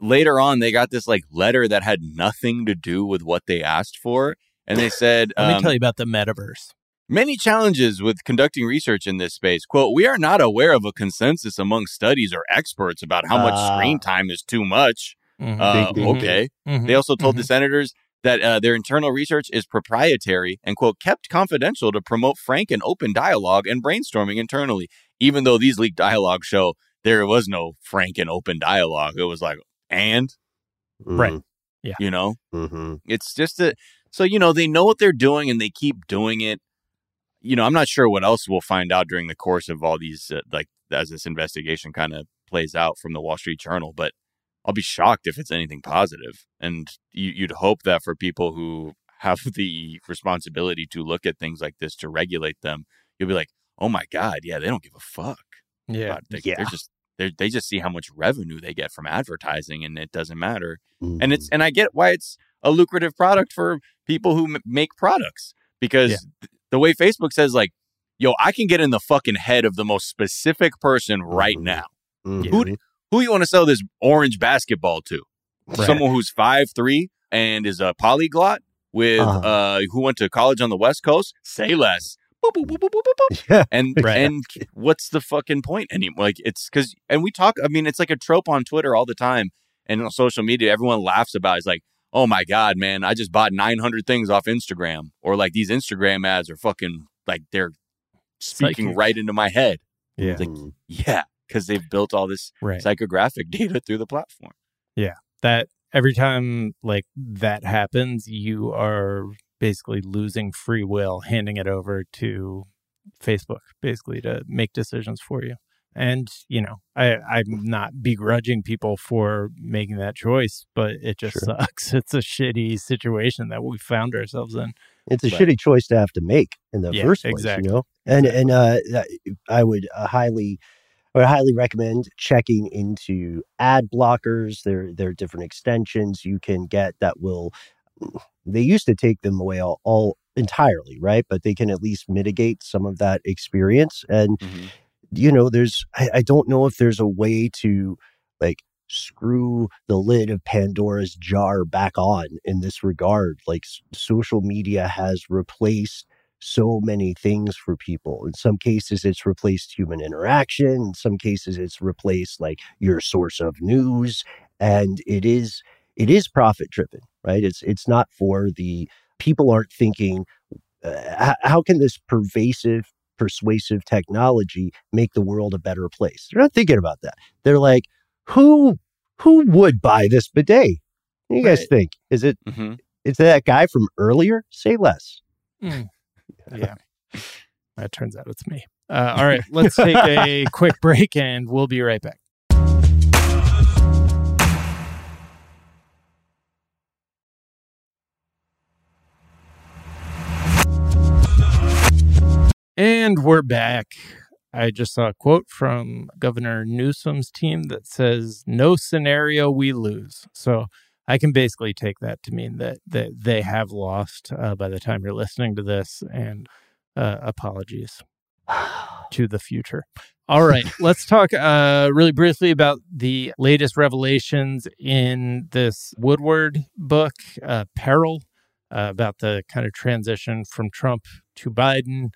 later on, they got this like letter that had nothing to do with what they asked for, and they said, Let me um, tell you about the metaverse. Many challenges with conducting research in this space. Quote, we are not aware of a consensus among studies or experts about how much Ah. screen time is too much. Mhm. Uh, ding, okay. Mhm. They also told the Mhm. senators that uh, their internal research is proprietary and, quote, kept confidential to promote frank and open dialogue and brainstorming internally. Even though these leaked dialogues show there was no frank and open dialogue. It was like, and, Right. Yeah. you know, mm-hmm. it's just a, so, you know, they know what they're doing and they keep doing it. You know, I'm not sure what else we'll find out during the course of all these, uh, like, as this investigation kind of plays out from the Wall Street Journal, but I'll be shocked if it's anything positive. And you, you'd hope that for people who have the responsibility to look at things like this to regulate them, you'll be like, oh my God, yeah, they don't give a fuck. Yeah. They, Yeah. They're just, they're, they just see how much revenue they get from advertising and it doesn't matter Mm-hmm. and it's and I get why it's a lucrative product for people who m- make products because Yeah. th- the way Facebook says like, yo, I can get in the fucking head of the most specific person right Mhm. now. Mhm. Who who you want to sell this orange basketball to? Right. Someone who's five three, and is a polyglot with Uh-huh. uh who went to college on the West Coast. Say less. Boop, boop, boop. Yeah. And Right. and what's the fucking point anymore? Like it's because and we talk. I mean, it's like a trope on Twitter all the time and on social media. Everyone laughs about. It. It's like, oh my god, man, I just bought nine hundred things off Instagram, or like these Instagram ads are fucking like they're speaking right into my head. Yeah. Like, Mm. yeah, because they've built all this Right. psychographic data through the platform. Yeah. That every time like that happens, you are basically losing free will, handing it over to Facebook basically to make decisions for you. And, you know, I, I'm not begrudging people for making that choice, but it just Sure. sucks. It's a shitty situation that we found ourselves in. It's a Right. shitty choice to have to make in the Yeah, first place, exactly. you know. And and uh, I would uh, highly, I highly recommend checking into ad blockers. There there are different extensions you can get that will. Mm, they used to take them away all, all entirely, right? But they can at least mitigate some of that experience. And mm-hmm. you know, there's I, I don't know if there's a way to like screw the lid of Pandora's jar back on in this regard. Like social media has replaced so many things for people. In some cases, it's replaced human interaction. In some cases, it's replaced like your source of news, and it is it is profit driven, right? It's it's not for the people aren't thinking uh, how can this pervasive persuasive technology make the world a better place? They're not thinking about that. They're like who who would buy this bidet? What do you guys think? Is it hmm is that guy from earlier? Say less Yeah. that turns out it's me. Uh, all right, let's take a quick break and we'll be right back. And we're back. I just saw a quote from Governor Newsom's team that says, "No scenario we lose." So I can basically take that to mean that that they have lost uh, by the time you're listening to this. And uh, apologies to the future. All right, let's talk uh, really briefly about the latest revelations in this Woodward book, uh, Peril, uh, about the kind of transition from Trump to Biden.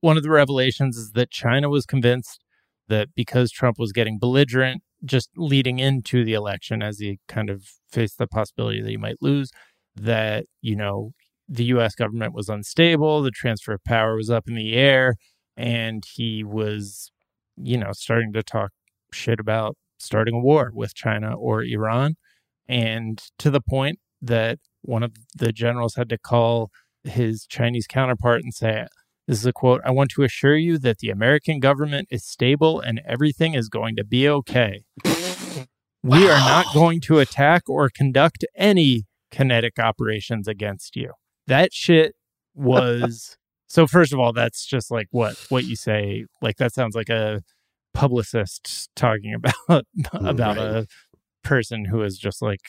One of the revelations is that China was convinced that because Trump was getting belligerent just leading into the election as he kind of faced the possibility that he might lose, that, you know, the US government was unstable, the transfer of power was up in the air, and he was, you know, starting to talk shit about starting a war with China or Iran. And to the point that one of the generals had to call his Chinese counterpart and say, this is a quote I want to assure you that the American government is stable and everything is going to be okay. We are not going to attack or conduct any kinetic operations against you. That shit was so first of all that's just like what what you say like that sounds like a publicist talking about about a person who has just like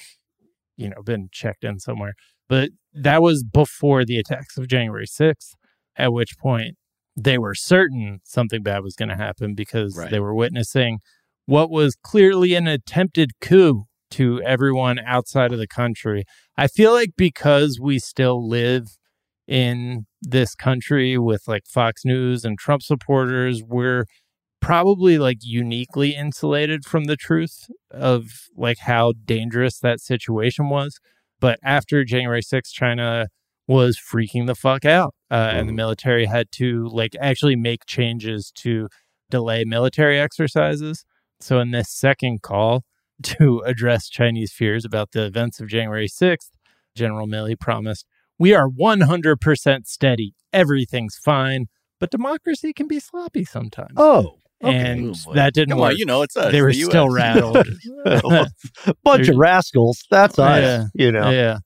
you know been checked in somewhere but that was before the attacks of January 6th at which point they were certain something bad was going to happen because Right. they were witnessing what was clearly an attempted coup to everyone outside of the country. I feel like because we still live in this country with like Fox News and Trump supporters, we're probably like uniquely insulated from the truth of like how dangerous that situation was. But after January 6th, China was freaking the fuck out. Uh, And the Mhm. military had to like actually make changes to delay military exercises. So in this second call to address Chinese fears about the events of January 6th, General Milley promised, We are 100% steady. Everything's fine, but democracy can be sloppy sometimes. oh okay. and Oh, that didn't Come work. on, you know it's us. they were the still rattled. bunch of rascals that's us Yeah. you know Yeah.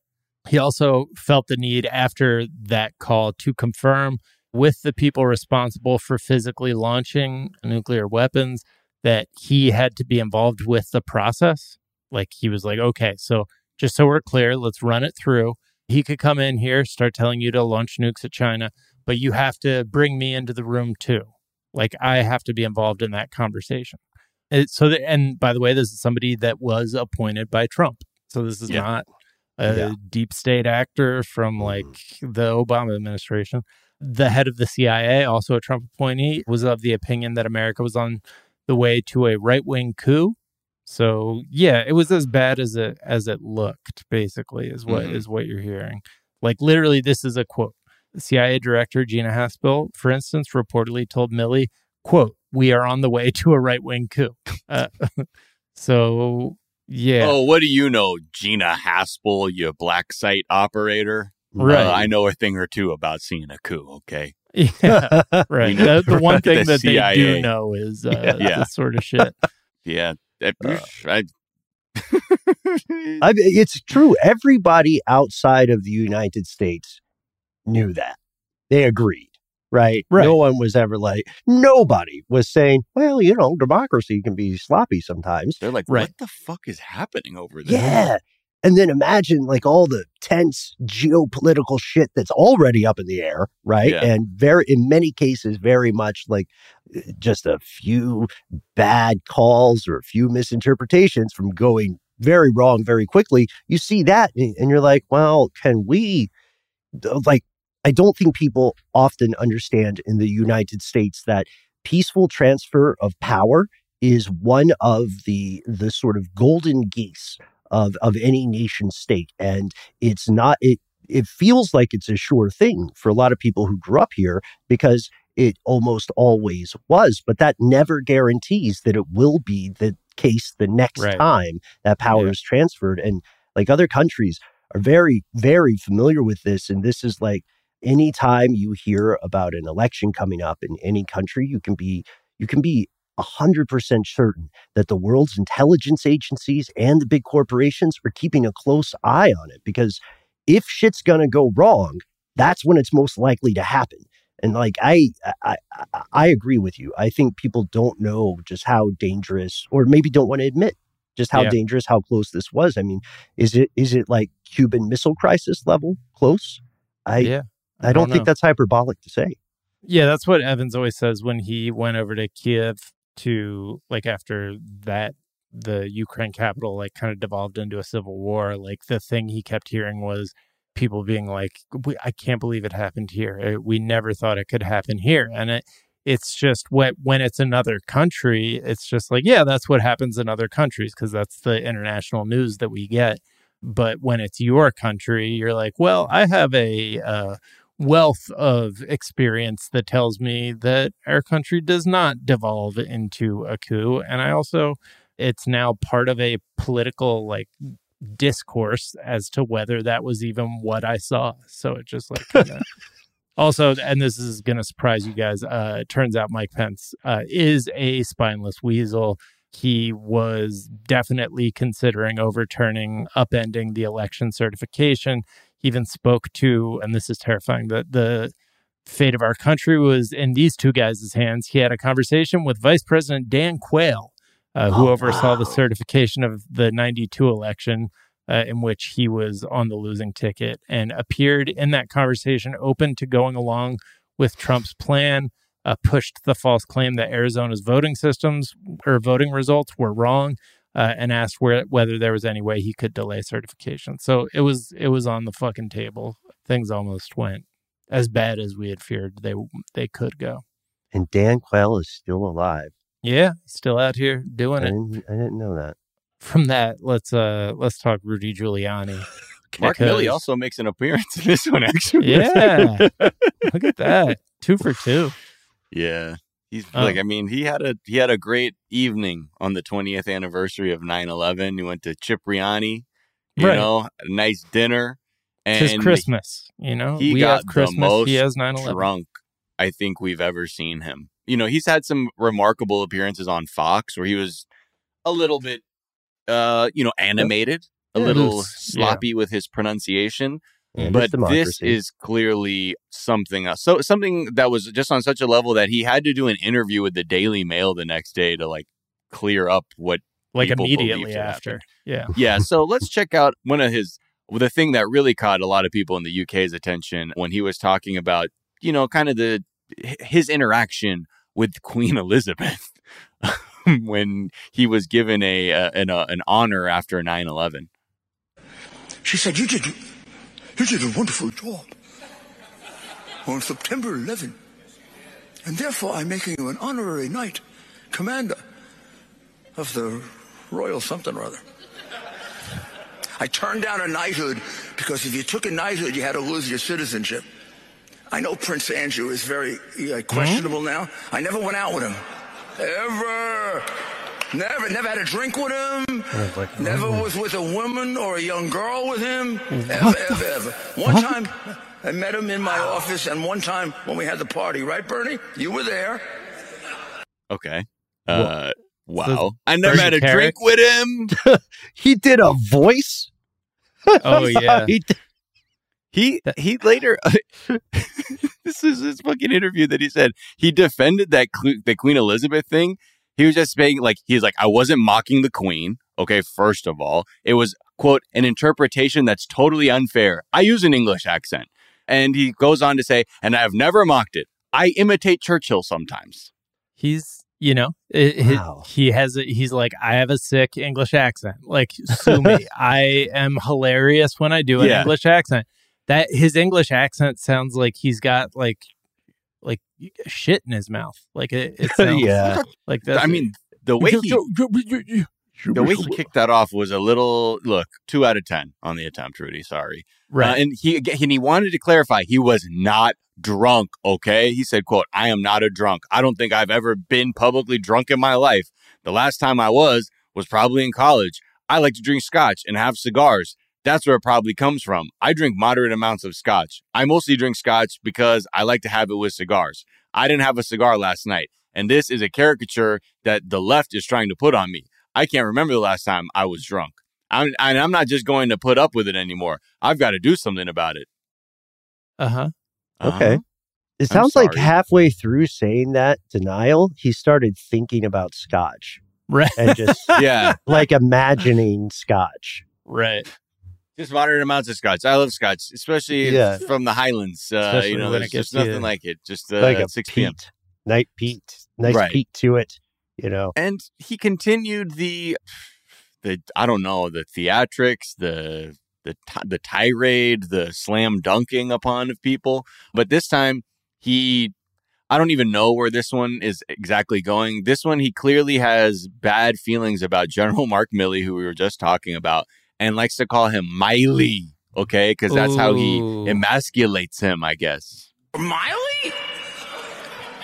He also felt the need after that call to confirm with the people responsible for physically launching nuclear weapons that he had to be involved with the process. Like he was like, okay, so just so we're clear, let's run it through. He could come in here, start telling you to launch nukes at China, but you have to bring me into the room too. Like I have to be involved in that conversation. It, so, and by the way, this is somebody that was appointed by Trump. So this is Yeah. not a Yeah. deep state actor from like the Obama administration. The head of the CIA, also a Trump appointee, was of the opinion that America was on the way to a right wing coup. So yeah, it was as bad as it as it looked. Basically, is what is Mhm. what you're hearing. Like literally, this is a quote. CIA Director Gina Haspel, for instance, reportedly told Milley, "quote We are on the way to a right wing coup." Uh, so yeah, Oh, what do you know, Gina Haspel, you black site operator? Right. Uh, I know a thing or two about seeing a coup, okay? yeah, right. We know The, the one thing the that they do know is uh, Yeah. this sort of shit. Yeah. that- Uh. I, I, it's true. Everybody outside of the United States knew that. They agreed, right? Right. No one was ever like, nobody was saying, well, you know, democracy can be sloppy sometimes. they're like, Right. what the fuck is happening over there? Yeah. And then imagine like all the tense geopolitical shit that's already up in the air, right? Yeah. And very, in many cases, very much like just a few bad calls or a few misinterpretations from going very wrong very quickly. You see that and and you're like, well, can we, like, I don't think people often understand in the United States that peaceful transfer of power is one of the the sort of golden geese of of any nation state and it's not it it feels like it's a sure thing for a lot of people who grew up here because it almost always was but that never guarantees that it will be the case the next Right. time that power Yeah. is transferred and like other countries are very very familiar with this and this is like anytime you hear about an election coming up in any country you can be you can be 100% certain that the world's intelligence agencies and the big corporations are keeping a close eye on it because if shit's going to go wrong that's when it's most likely to happen. And like I, I i agree with you. I think people don't know just how dangerous or maybe don't want to admit just how Yeah. dangerous how close this was. I mean is it is it like cuban missile crisis level close? I yeah, I, don't, think that's hyperbolic to say Yeah, that's what Evans always says when he went over to Kiev to like after that the Ukraine capital like kind of devolved into a civil war. Like the thing he kept hearing was people being like, we, "I can't believe it happened here. Uh, We never thought it could happen here." And it it's just when when it's another country, it's just like, yeah, that's what happens in other countries because that's the international news that we get. But when it's your country, you're like, well, I have a uh, wealth of experience that tells me that our country does not devolve into a coup. And I also, it's now part of a political like discourse as to whether that was even what I saw. So it just like kinda, also, and this is going to surprise you guys. Uh, it turns out Mike Pence uh, is a spineless weasel. He was definitely considering overturning, upending the election certification. He even spoke to, and this is terrifying, that the fate of our country was in these two guys' hands. He had a conversation with Vice President Dan Quayle, uh, who Oh, oversaw the certification of the 92 election, uh, in which he was on the losing ticket and appeared in that conversation open to going along with Trump's plan. Uh, pushed the false claim that Arizona's voting systems or voting results were wrong, uh, and asked where whether there was any way he could delay certification. So it was it was on the fucking table. Things almost went as bad as we had feared they they could go. and dan quayle is still alive Yeah, still out here doing I it. I didn't know that From that, let's uh let's talk Rudy Giuliani. Mark Because- Milley also makes an appearance in this one, actually. Yeah. Look at that, two for two. Yeah. He's Oh. like I mean, he had a he had a great evening on the 20th anniversary of 9/11. He went to Cipriani, you Right. know, a nice dinner and It's Christmas, you know. he we got have the most he has 9/11. drunk I think we've ever seen him. You know, he's had some remarkable appearances on Fox where he was a little bit uh, you know, animated, a little loose. Yeah. sloppy with his pronunciation And but it's this is clearly something else. So something that was just on such a level that he had to do an interview with the Daily Mail the next day to like clear up what. Like immediately after. happened. Yeah. Yeah. So let's check out one of his. well, The thing that really caught a lot of people in the UK's attention when he was talking about, you know, kind of the his interaction with Queen Elizabeth when he was given a uh, an, uh, an honor after 9/11. She said, you did, you did a wonderful job on September 11. And therefore, I'm making you an honorary knight, commander of the Royal something or other. I turned down a knighthood because if you took a knighthood, you had to lose your citizenship. I know Prince Andrew is very uh, questionable now. I never went out with him. Ever. Never, never had a drink with him. never was with a woman or a young girl with him. Ever, ever, ever. One time, I met him in my office, and one time when we had the party, right, Bernie? You were there. Okay. Uh, wow. So I never had a Kerik? drink with him. He did a voice. Oh yeah. He did- He he later. this is his fucking interview that he said he defended that Cle- the Queen Elizabeth thing. He was just saying like he's like I wasn't mocking the Queen. Okay, first of all, it was quote an interpretation that's totally unfair. I use an English accent, and he goes on to say, and I have never mocked it. I imitate Churchill sometimes. he's you know it, he- Wow. he has a, he's like i have a sick english accent like sue me i am hilarious when i do an Yeah. english accent that his english accent sounds like he's got like like shit in his mouth like it, it sounds yeah. like that I mean, the way he the way he kicked that off was a little look two out of ten on the attempt, Rudy. Sorry. right Uh, and he and he wanted to clarify he was not drunk. Okay, he said, "quote I am not a drunk. I don't think I've ever been publicly drunk in my life. The last time I was was probably in college. I like to drink scotch and have cigars. That's where it probably comes from. I drink moderate amounts of scotch. I mostly drink scotch because I like to have it with cigars. I didn't have a cigar last night, and this is a caricature that the left is trying to put on me. I can't remember the last time I was drunk." I'm, and I'm not just going to put up with it anymore. I've got to do something about it. uh-huh Okay. Uh-huh. It sounds like halfway through saying that denial, he started thinking about scotch right and just yeah, like imagining scotch. right just moderate amounts of scotch. I love scotch, especially Yeah. from the Highlands. Uh, you know, there's just nothing like it. Just uh, like a at 6 p.m. night peat, nice Right. peat to it. You know, And he continued the, the I don't know, the theatrics, the the the tirade, the slam dunking upon of people. But this time, he, I don't even know where this one is exactly going. This one, he clearly has bad feelings about General Mark Milley, who we were just talking about, and likes to call him Miley. Okay, because that's how he emasculates him, I guess. Miley?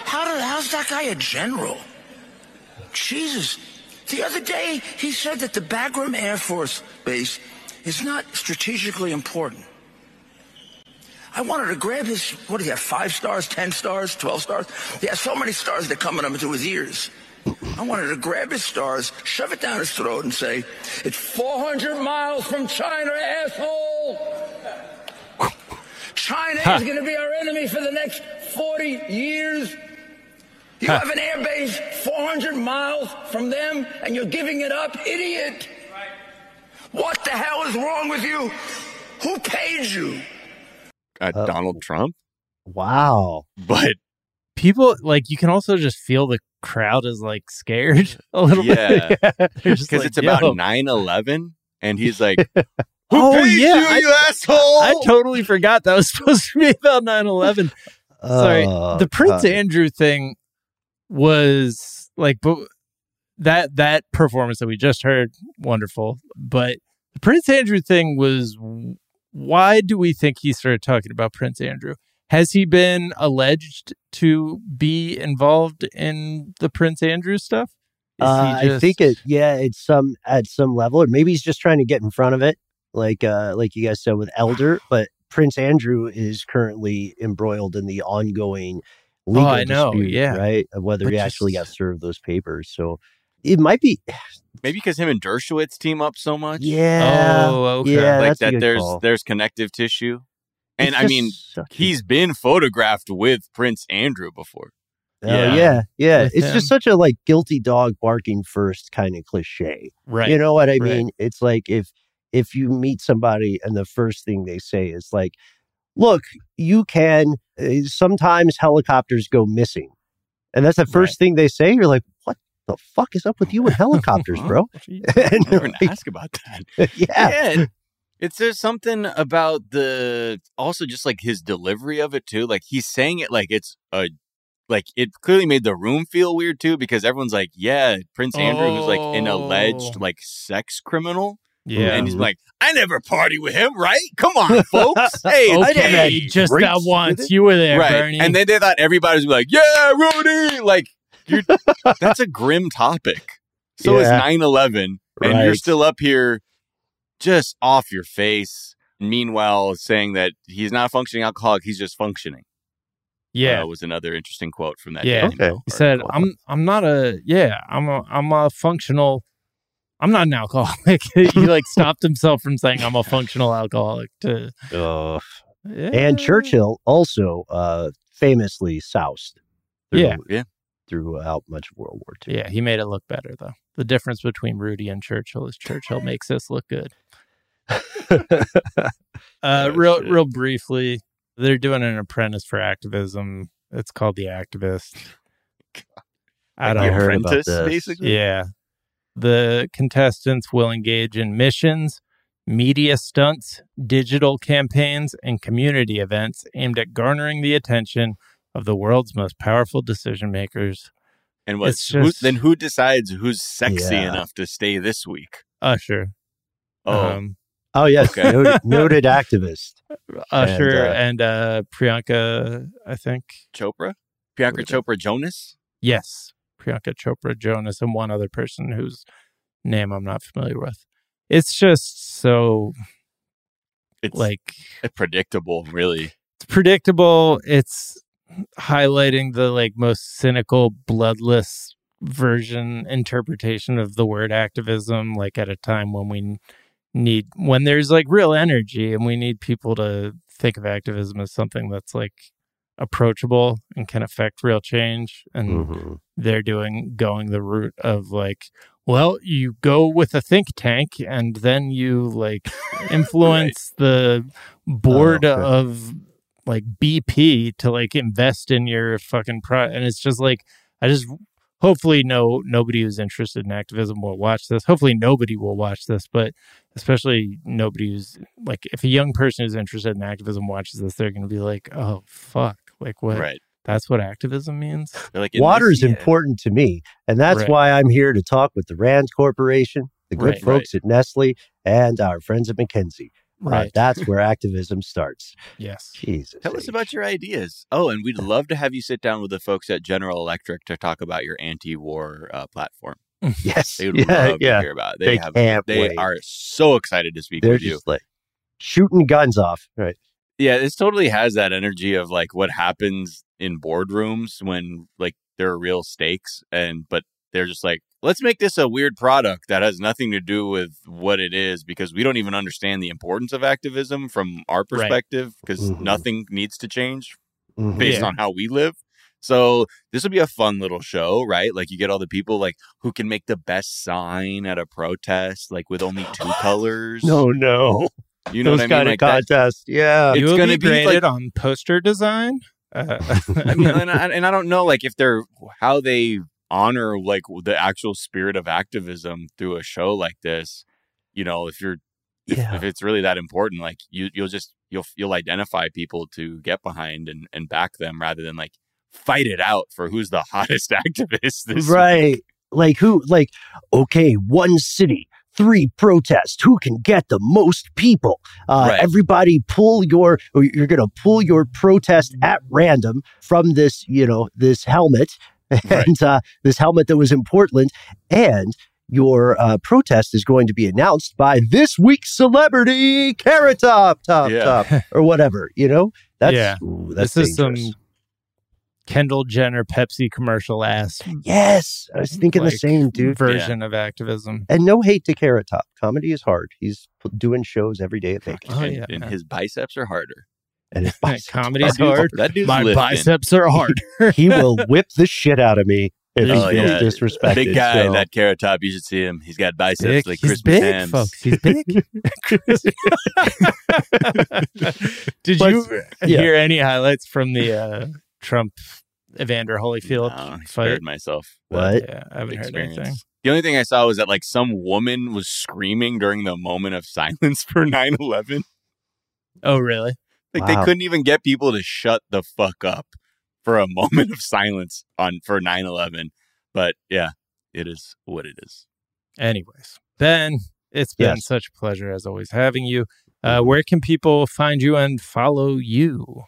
How did, how's that guy a general? Jesus. The other day, he said that the Bagram Air Force Base is not strategically important. I wanted to grab his, what do you have, five stars, 10 stars, 12 stars? He has so many stars that come into his ears. I wanted to grab his stars, shove it down his throat, and say, It's 400 miles from China, asshole! China is going to be our enemy for the next 40 years. You have an air base 400 miles from them, and you're giving it up, idiot! What the hell is wrong with you? Who paid you? Uh, Donald Trump, wow. but people like you can also just feel the crowd is like scared a little yeah, bit because like, it's about "Yo." 9-11 and he's like, "Who Oh, paid yeah, you, I- you asshole?" I totally forgot that was supposed to be about 9-11. Sorry. Uh, the Prince uh, Andrew thing was like but that that performance that we just heard, wonderful. But the Prince Andrew thing was why do we think he started talking about Prince Andrew? Has he been alleged to be involved in the Prince Andrew stuff? Is he Uh, I think it. Yeah, it's some at some level, or maybe he's just trying to get in front of it, like uh, like you guys said with Elder. But Prince Andrew is currently embroiled in the ongoing legal Oh, I know, dispute, yeah. right, of whether But he actually got served those papers. So it might be, Maybe because him and Dershowitz team up so much. yeah, Oh, okay. yeah, like that's a that. good There's call. there's connective tissue, and I mean such he's been photographed with Prince Andrew before. Oh, Yeah. yeah, yeah. It's him. just such a like guilty dog barking first kind of cliche. right. You know what I right. mean? It's like if if you meet somebody and the first thing they say is like, "Look, you can uh, sometimes helicopters go missing." And that's the first thing they say. You're like, "What the fuck is up with you and helicopters, bro?" And never you're like, ask about that. yeah. Yeah, It's there's something about the also just like his delivery of it too. Like he's saying it like it's a like it clearly made the room feel weird too because everyone's like, yeah, Prince Andrew who's like an alleged Oh. like sex criminal, Yeah. and he's like, I never party with him, right? Come on, folks. Hey, I didn't have okay, just drinks that once. You were there, right? Bernie. And then they thought everybody was like, yeah, Rudy, like you're that's a grim topic. So is Yeah. 9-11, and you're still up here just off your face. Meanwhile, saying that he's not a functioning alcoholic, he's just functioning. yeah. uh, was another interesting quote from that. Yeah. Okay. He said, "I'm I'm not a yeah. I'm a I'm a functional. I'm not an alcoholic." he like stopped himself from saying I'm a functional alcoholic. To Uh, yeah. and Churchill also uh, famously soused. Through, Yeah. Yeah. Throughout much of World War II. Yeah, he made it look better though. The difference between Rudy and Churchill is Churchill makes us look good. Uh, Oh, real real briefly, they're doing an apprentice for activism. It's called the Activist. I don't heard about apprentice, this. basically. Yeah. The contestants will engage in missions, media stunts, digital campaigns, and community events aimed at garnering the attention of the world's most powerful decision makers. And what? It's who, then who decides who's sexy Yeah. enough to stay this week? Usher. Oh, Um, Oh yes, Okay. noted, noted activist. Usher uh, and uh, Priyanka, I think. Chopra, Priyanka Chopra Jonas. Yes. Priyanka Chopra Jonas and one other person whose name I'm not familiar with. It's just so It's like predictable, really. it's predictable. It's highlighting the like most cynical, bloodless version interpretation of the word activism, like at a time when we need when there's like real energy and we need people to think of activism as something that's like approachable and can affect real change and Mhm. they're doing going the route of like well you go with a think tank and then you like influence the board Oh, okay. of like bp to like invest in your fucking pro and it's just like i just hopefully no nobody who's interested in activism will watch this hopefully nobody will watch this but especially nobody who's like if a young person who's interested in activism watches this they're going to be like oh fuck like what Right. that's what activism means like in Water this- is yeah. important to me, and that's Right. why I'm here to talk with the Rand Corporation, the good Right, folks at Nestle, and our friends at McKinsey. Uh, right that's where activism starts. yes Jesus. Tell us about your ideas. Oh, and we'd love to have you sit down with the folks at General Electric to talk about your anti-war uh, platform. Yes. They would Yeah. love yeah. to hear about it. They, They have. can't They wait. are so excited to speak They're with you. just like shooting guns off. Right. Yeah, this totally has that energy of like what happens in boardrooms when like there are real stakes and but they're just like, let's make this a weird product that has nothing to do with what it is because we don't even understand the importance of activism from our perspective because Mhm. nothing needs to change Mhm. based Yeah. on how we live. So this will be a fun little show, right? Like you get all the people like who can make the best sign at a protest, like with only two colors. No, no. you know Those what I mean? kind Like of that, contests. Yeah. It's you gonna be be, graded like- on poster design. Uh, I mean, and I, and I don't know, like if they're how they honor like the actual spirit of activism through a show like this. You know, if you're if, Yeah. if it's really that important, like you you'll just you'll you'll identify people to get behind and and back them rather than like fight it out for who's the hottest activist. This right. Like who like okay, one city, three protests. Who can get the most people? Uh Right. everybody pull your you're going to pull your protest at random from this, you know, this helmet Right. and uh this helmet that was in Portland and your uh, protest is going to be announced by this week's celebrity, Carrot Top, Top, Yeah. Top, or whatever. You know, that's Yeah. ooh, that's this is some. Kendall Jenner Pepsi commercial ass Yes, I was thinking the same, dude. version of activism. And no hate to Carrot Top. Comedy is hard. He's doing shows every day at Vegas. Oh, yeah. and his biceps are harder. And his biceps Comedy's are hard. That dude's My lifting. biceps are hard. He will whip the shit out of me if Oh, he feels yeah. disrespected. Big guy, so- that carrot top. You should see him. He's got biceps Big. like He's Christmas big, hams. folks. He's big. Did But- you yeah. hear any highlights from the uh, Trump Evander Holyfield No, I fight. spared myself. What? Yeah, I haven't heard anything. The only thing I saw was that like some woman was screaming during the moment of silence for 9/11. Oh, really? Like Wow. they couldn't even get people to shut the fuck up for a moment of silence on for 9/11. But yeah, it is what it is. Anyways, Ben, it's been Yes. such a pleasure as always having you. Uh, where can people find you and follow you?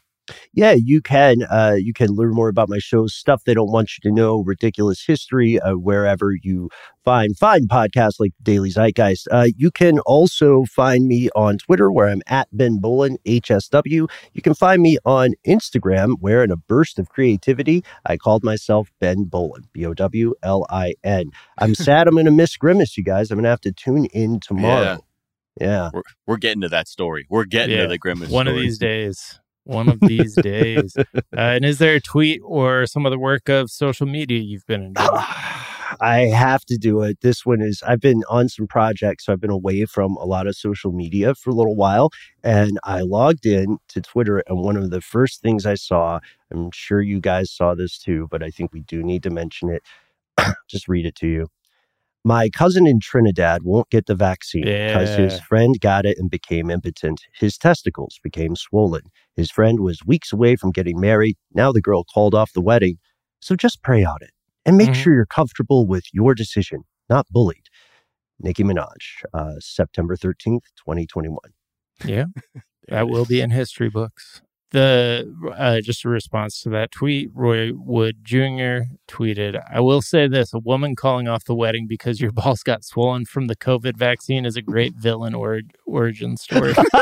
Yeah, you can. Uh, you can learn more about my shows, stuff they don't want you to know, ridiculous history, uh, wherever you find fine podcasts like Daily Zeitgeist. Uh, you can also find me on Twitter, where I'm at Ben Bowlin HSW. You can find me on Instagram, where in a burst of creativity, I called myself Ben Bowlin, B O W L I N. I'm sad I'm going to miss Grimace, you guys. I'm going to have to tune in tomorrow. Yeah. We're we're getting to that story. We're getting Yeah. to the grimace. One of these days. One of these days. Uh, and is there a tweet or some other work of social media you've been enjoying? I have to do it. This one is, I've been on some projects. So I've been away from a lot of social media for a little while. And I logged in to Twitter. And one of the first things I saw, I'm sure you guys saw this too, but I think we do need to mention it. Just read it to you. My cousin in Trinidad won't get the vaccine because his friend got it and became impotent. His testicles became swollen. His friend was weeks away from getting married. Now the girl called off the wedding. So just pray on it and make Mhm. sure you're comfortable with your decision, not bullied. Nicki Minaj, uh, September 13th, 2021. Yeah, that will be in history books. The uh, just a response to that tweet, Roy Wood Jr. tweeted, "I will say this: a woman calling off the wedding because your balls got swollen from the COVID vaccine is a great villain or origin story."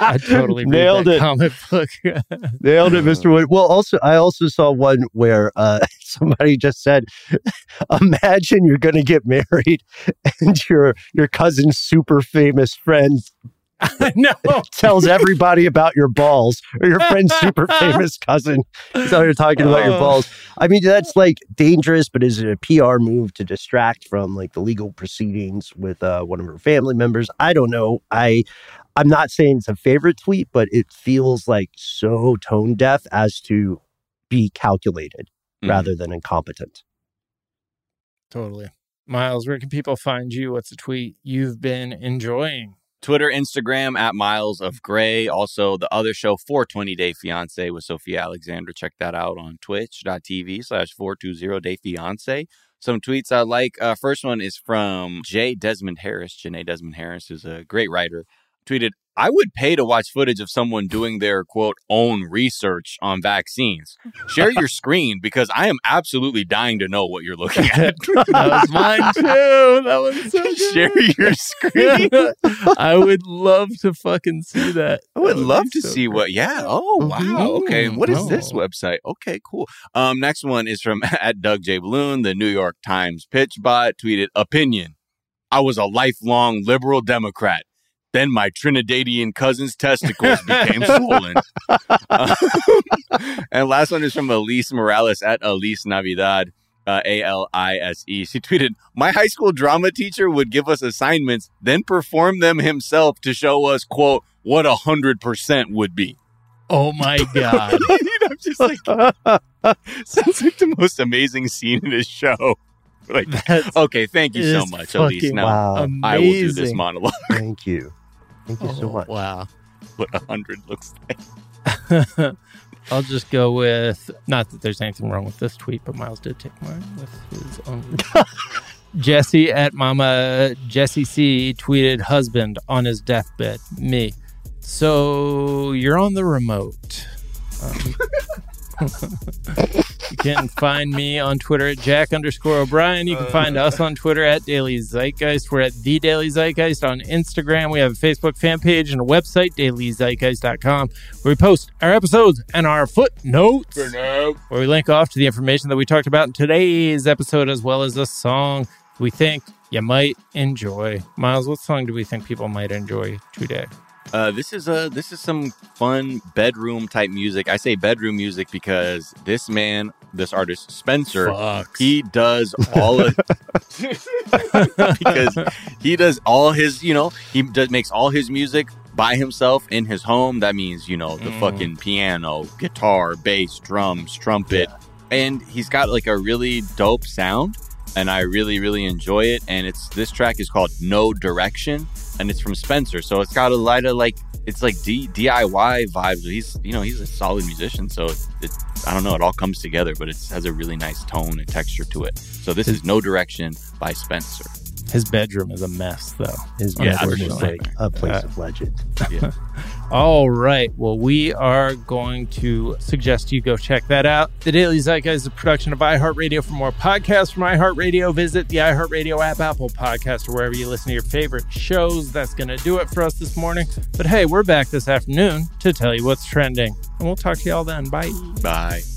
I totally nailed that it. comic book. Nailed it, Mr. Wood. Well, also, I also saw one where uh, somebody just said, "Imagine you're going to get married, and your your cousin's super famous friend no, tells everybody about your balls, or your friend's super famous cousin so you're talking about your Oh. balls. I mean, that's like dangerous, but is it a PR move to distract from like the legal proceedings with uh, one of her family members? I don't know. I I'm not saying it's a favorite tweet, but it feels like so tone deaf as to be calculated Mhm. rather than incompetent. totally. Miles, where can people find you? What's a tweet you've been enjoying? Twitter, Instagram at Miles of Gray. Also, the other show, 420 Day Fiance with Sophia Alexandra. Check that out on twitch.tv slash 420 Day Fiance. Some tweets I like. Uh, first one is from J. Desmond Harris. Jenée Desmond Harris is a great writer. Tweeted, I would pay to watch footage of someone doing their quote own research on vaccines. Share your screen because I am absolutely dying to know what you're looking at. That was mine too. That was so good. Share your screen. I would love to fucking see that. I would That would love to so see great. what. Yeah. Oh wow. Okay. What is this Oh. website? Okay. Cool. Um. Next one is from at Doug J Balloon. The New York Times pitch bot tweeted opinion. I was a lifelong liberal Democrat. Then my Trinidadian cousin's testicles became swollen. Um, and last one is from Alise Morales at Alise Navidad. Uh, A L I S E. She tweeted, My high school drama teacher would give us assignments, then perform them himself to show us, quote, what a hundred percent would be. Oh my god. I'm just like sounds like the most amazing scene in his show. Like, That's okay, thank you so much, Alise. Now wow. I will do this monologue. Thank you. Thank you so Oh, much. Wow. what a hundred looks like. I'll just go with not that there's anything wrong with this tweet, but Miles did take mine with his own. Jesse at Mama Jesse C tweeted husband on his deathbed. Me. So you're on the remote. Um, you can find me on Twitter at Jack underscore O'Brien. You can uh. find us on Twitter at Daily Zeitgeist. We're at The Daily Zeitgeist on Instagram. We have a Facebook fan page and a website, dailyzeitgeist.com, where we post our episodes and our footnotes, where we link off to the information that we talked about in today's episode, as well as a song we think you might enjoy. Miles, what song do we think people might enjoy today? Uh, this is a this is some fun bedroom type music. I say bedroom music because this man, this artist Spencer, Fucks. he does all of because he does all his you know he does makes all his music by himself in his home. That means, you know, the Mm. fucking piano, guitar, bass, drums, trumpet. And he's got like a really dope sound. And I really, really enjoy it. And it's this track is called No Direction and it's from Spencer. So it's got a lot of like, it's like D- DIY vibes. He's, you know, he's a solid musician. So it, it, I don't know, it all comes together, but it has a really nice tone and texture to it. So this is No Direction by Spencer. His bedroom is a mess, though. His Yeah, bedroom is unfortunately. like a place Uh, of legend. All right. Well, we are going to suggest you go check that out. The Daily Zeitgeist is a production of iHeartRadio. For more podcasts from iHeartRadio, visit the iHeartRadio app, Apple Podcast, or wherever you listen to your favorite shows. That's going to do it for us this morning. But hey, we're back this afternoon to tell you what's trending. And we'll talk to y'all then. Bye. Bye.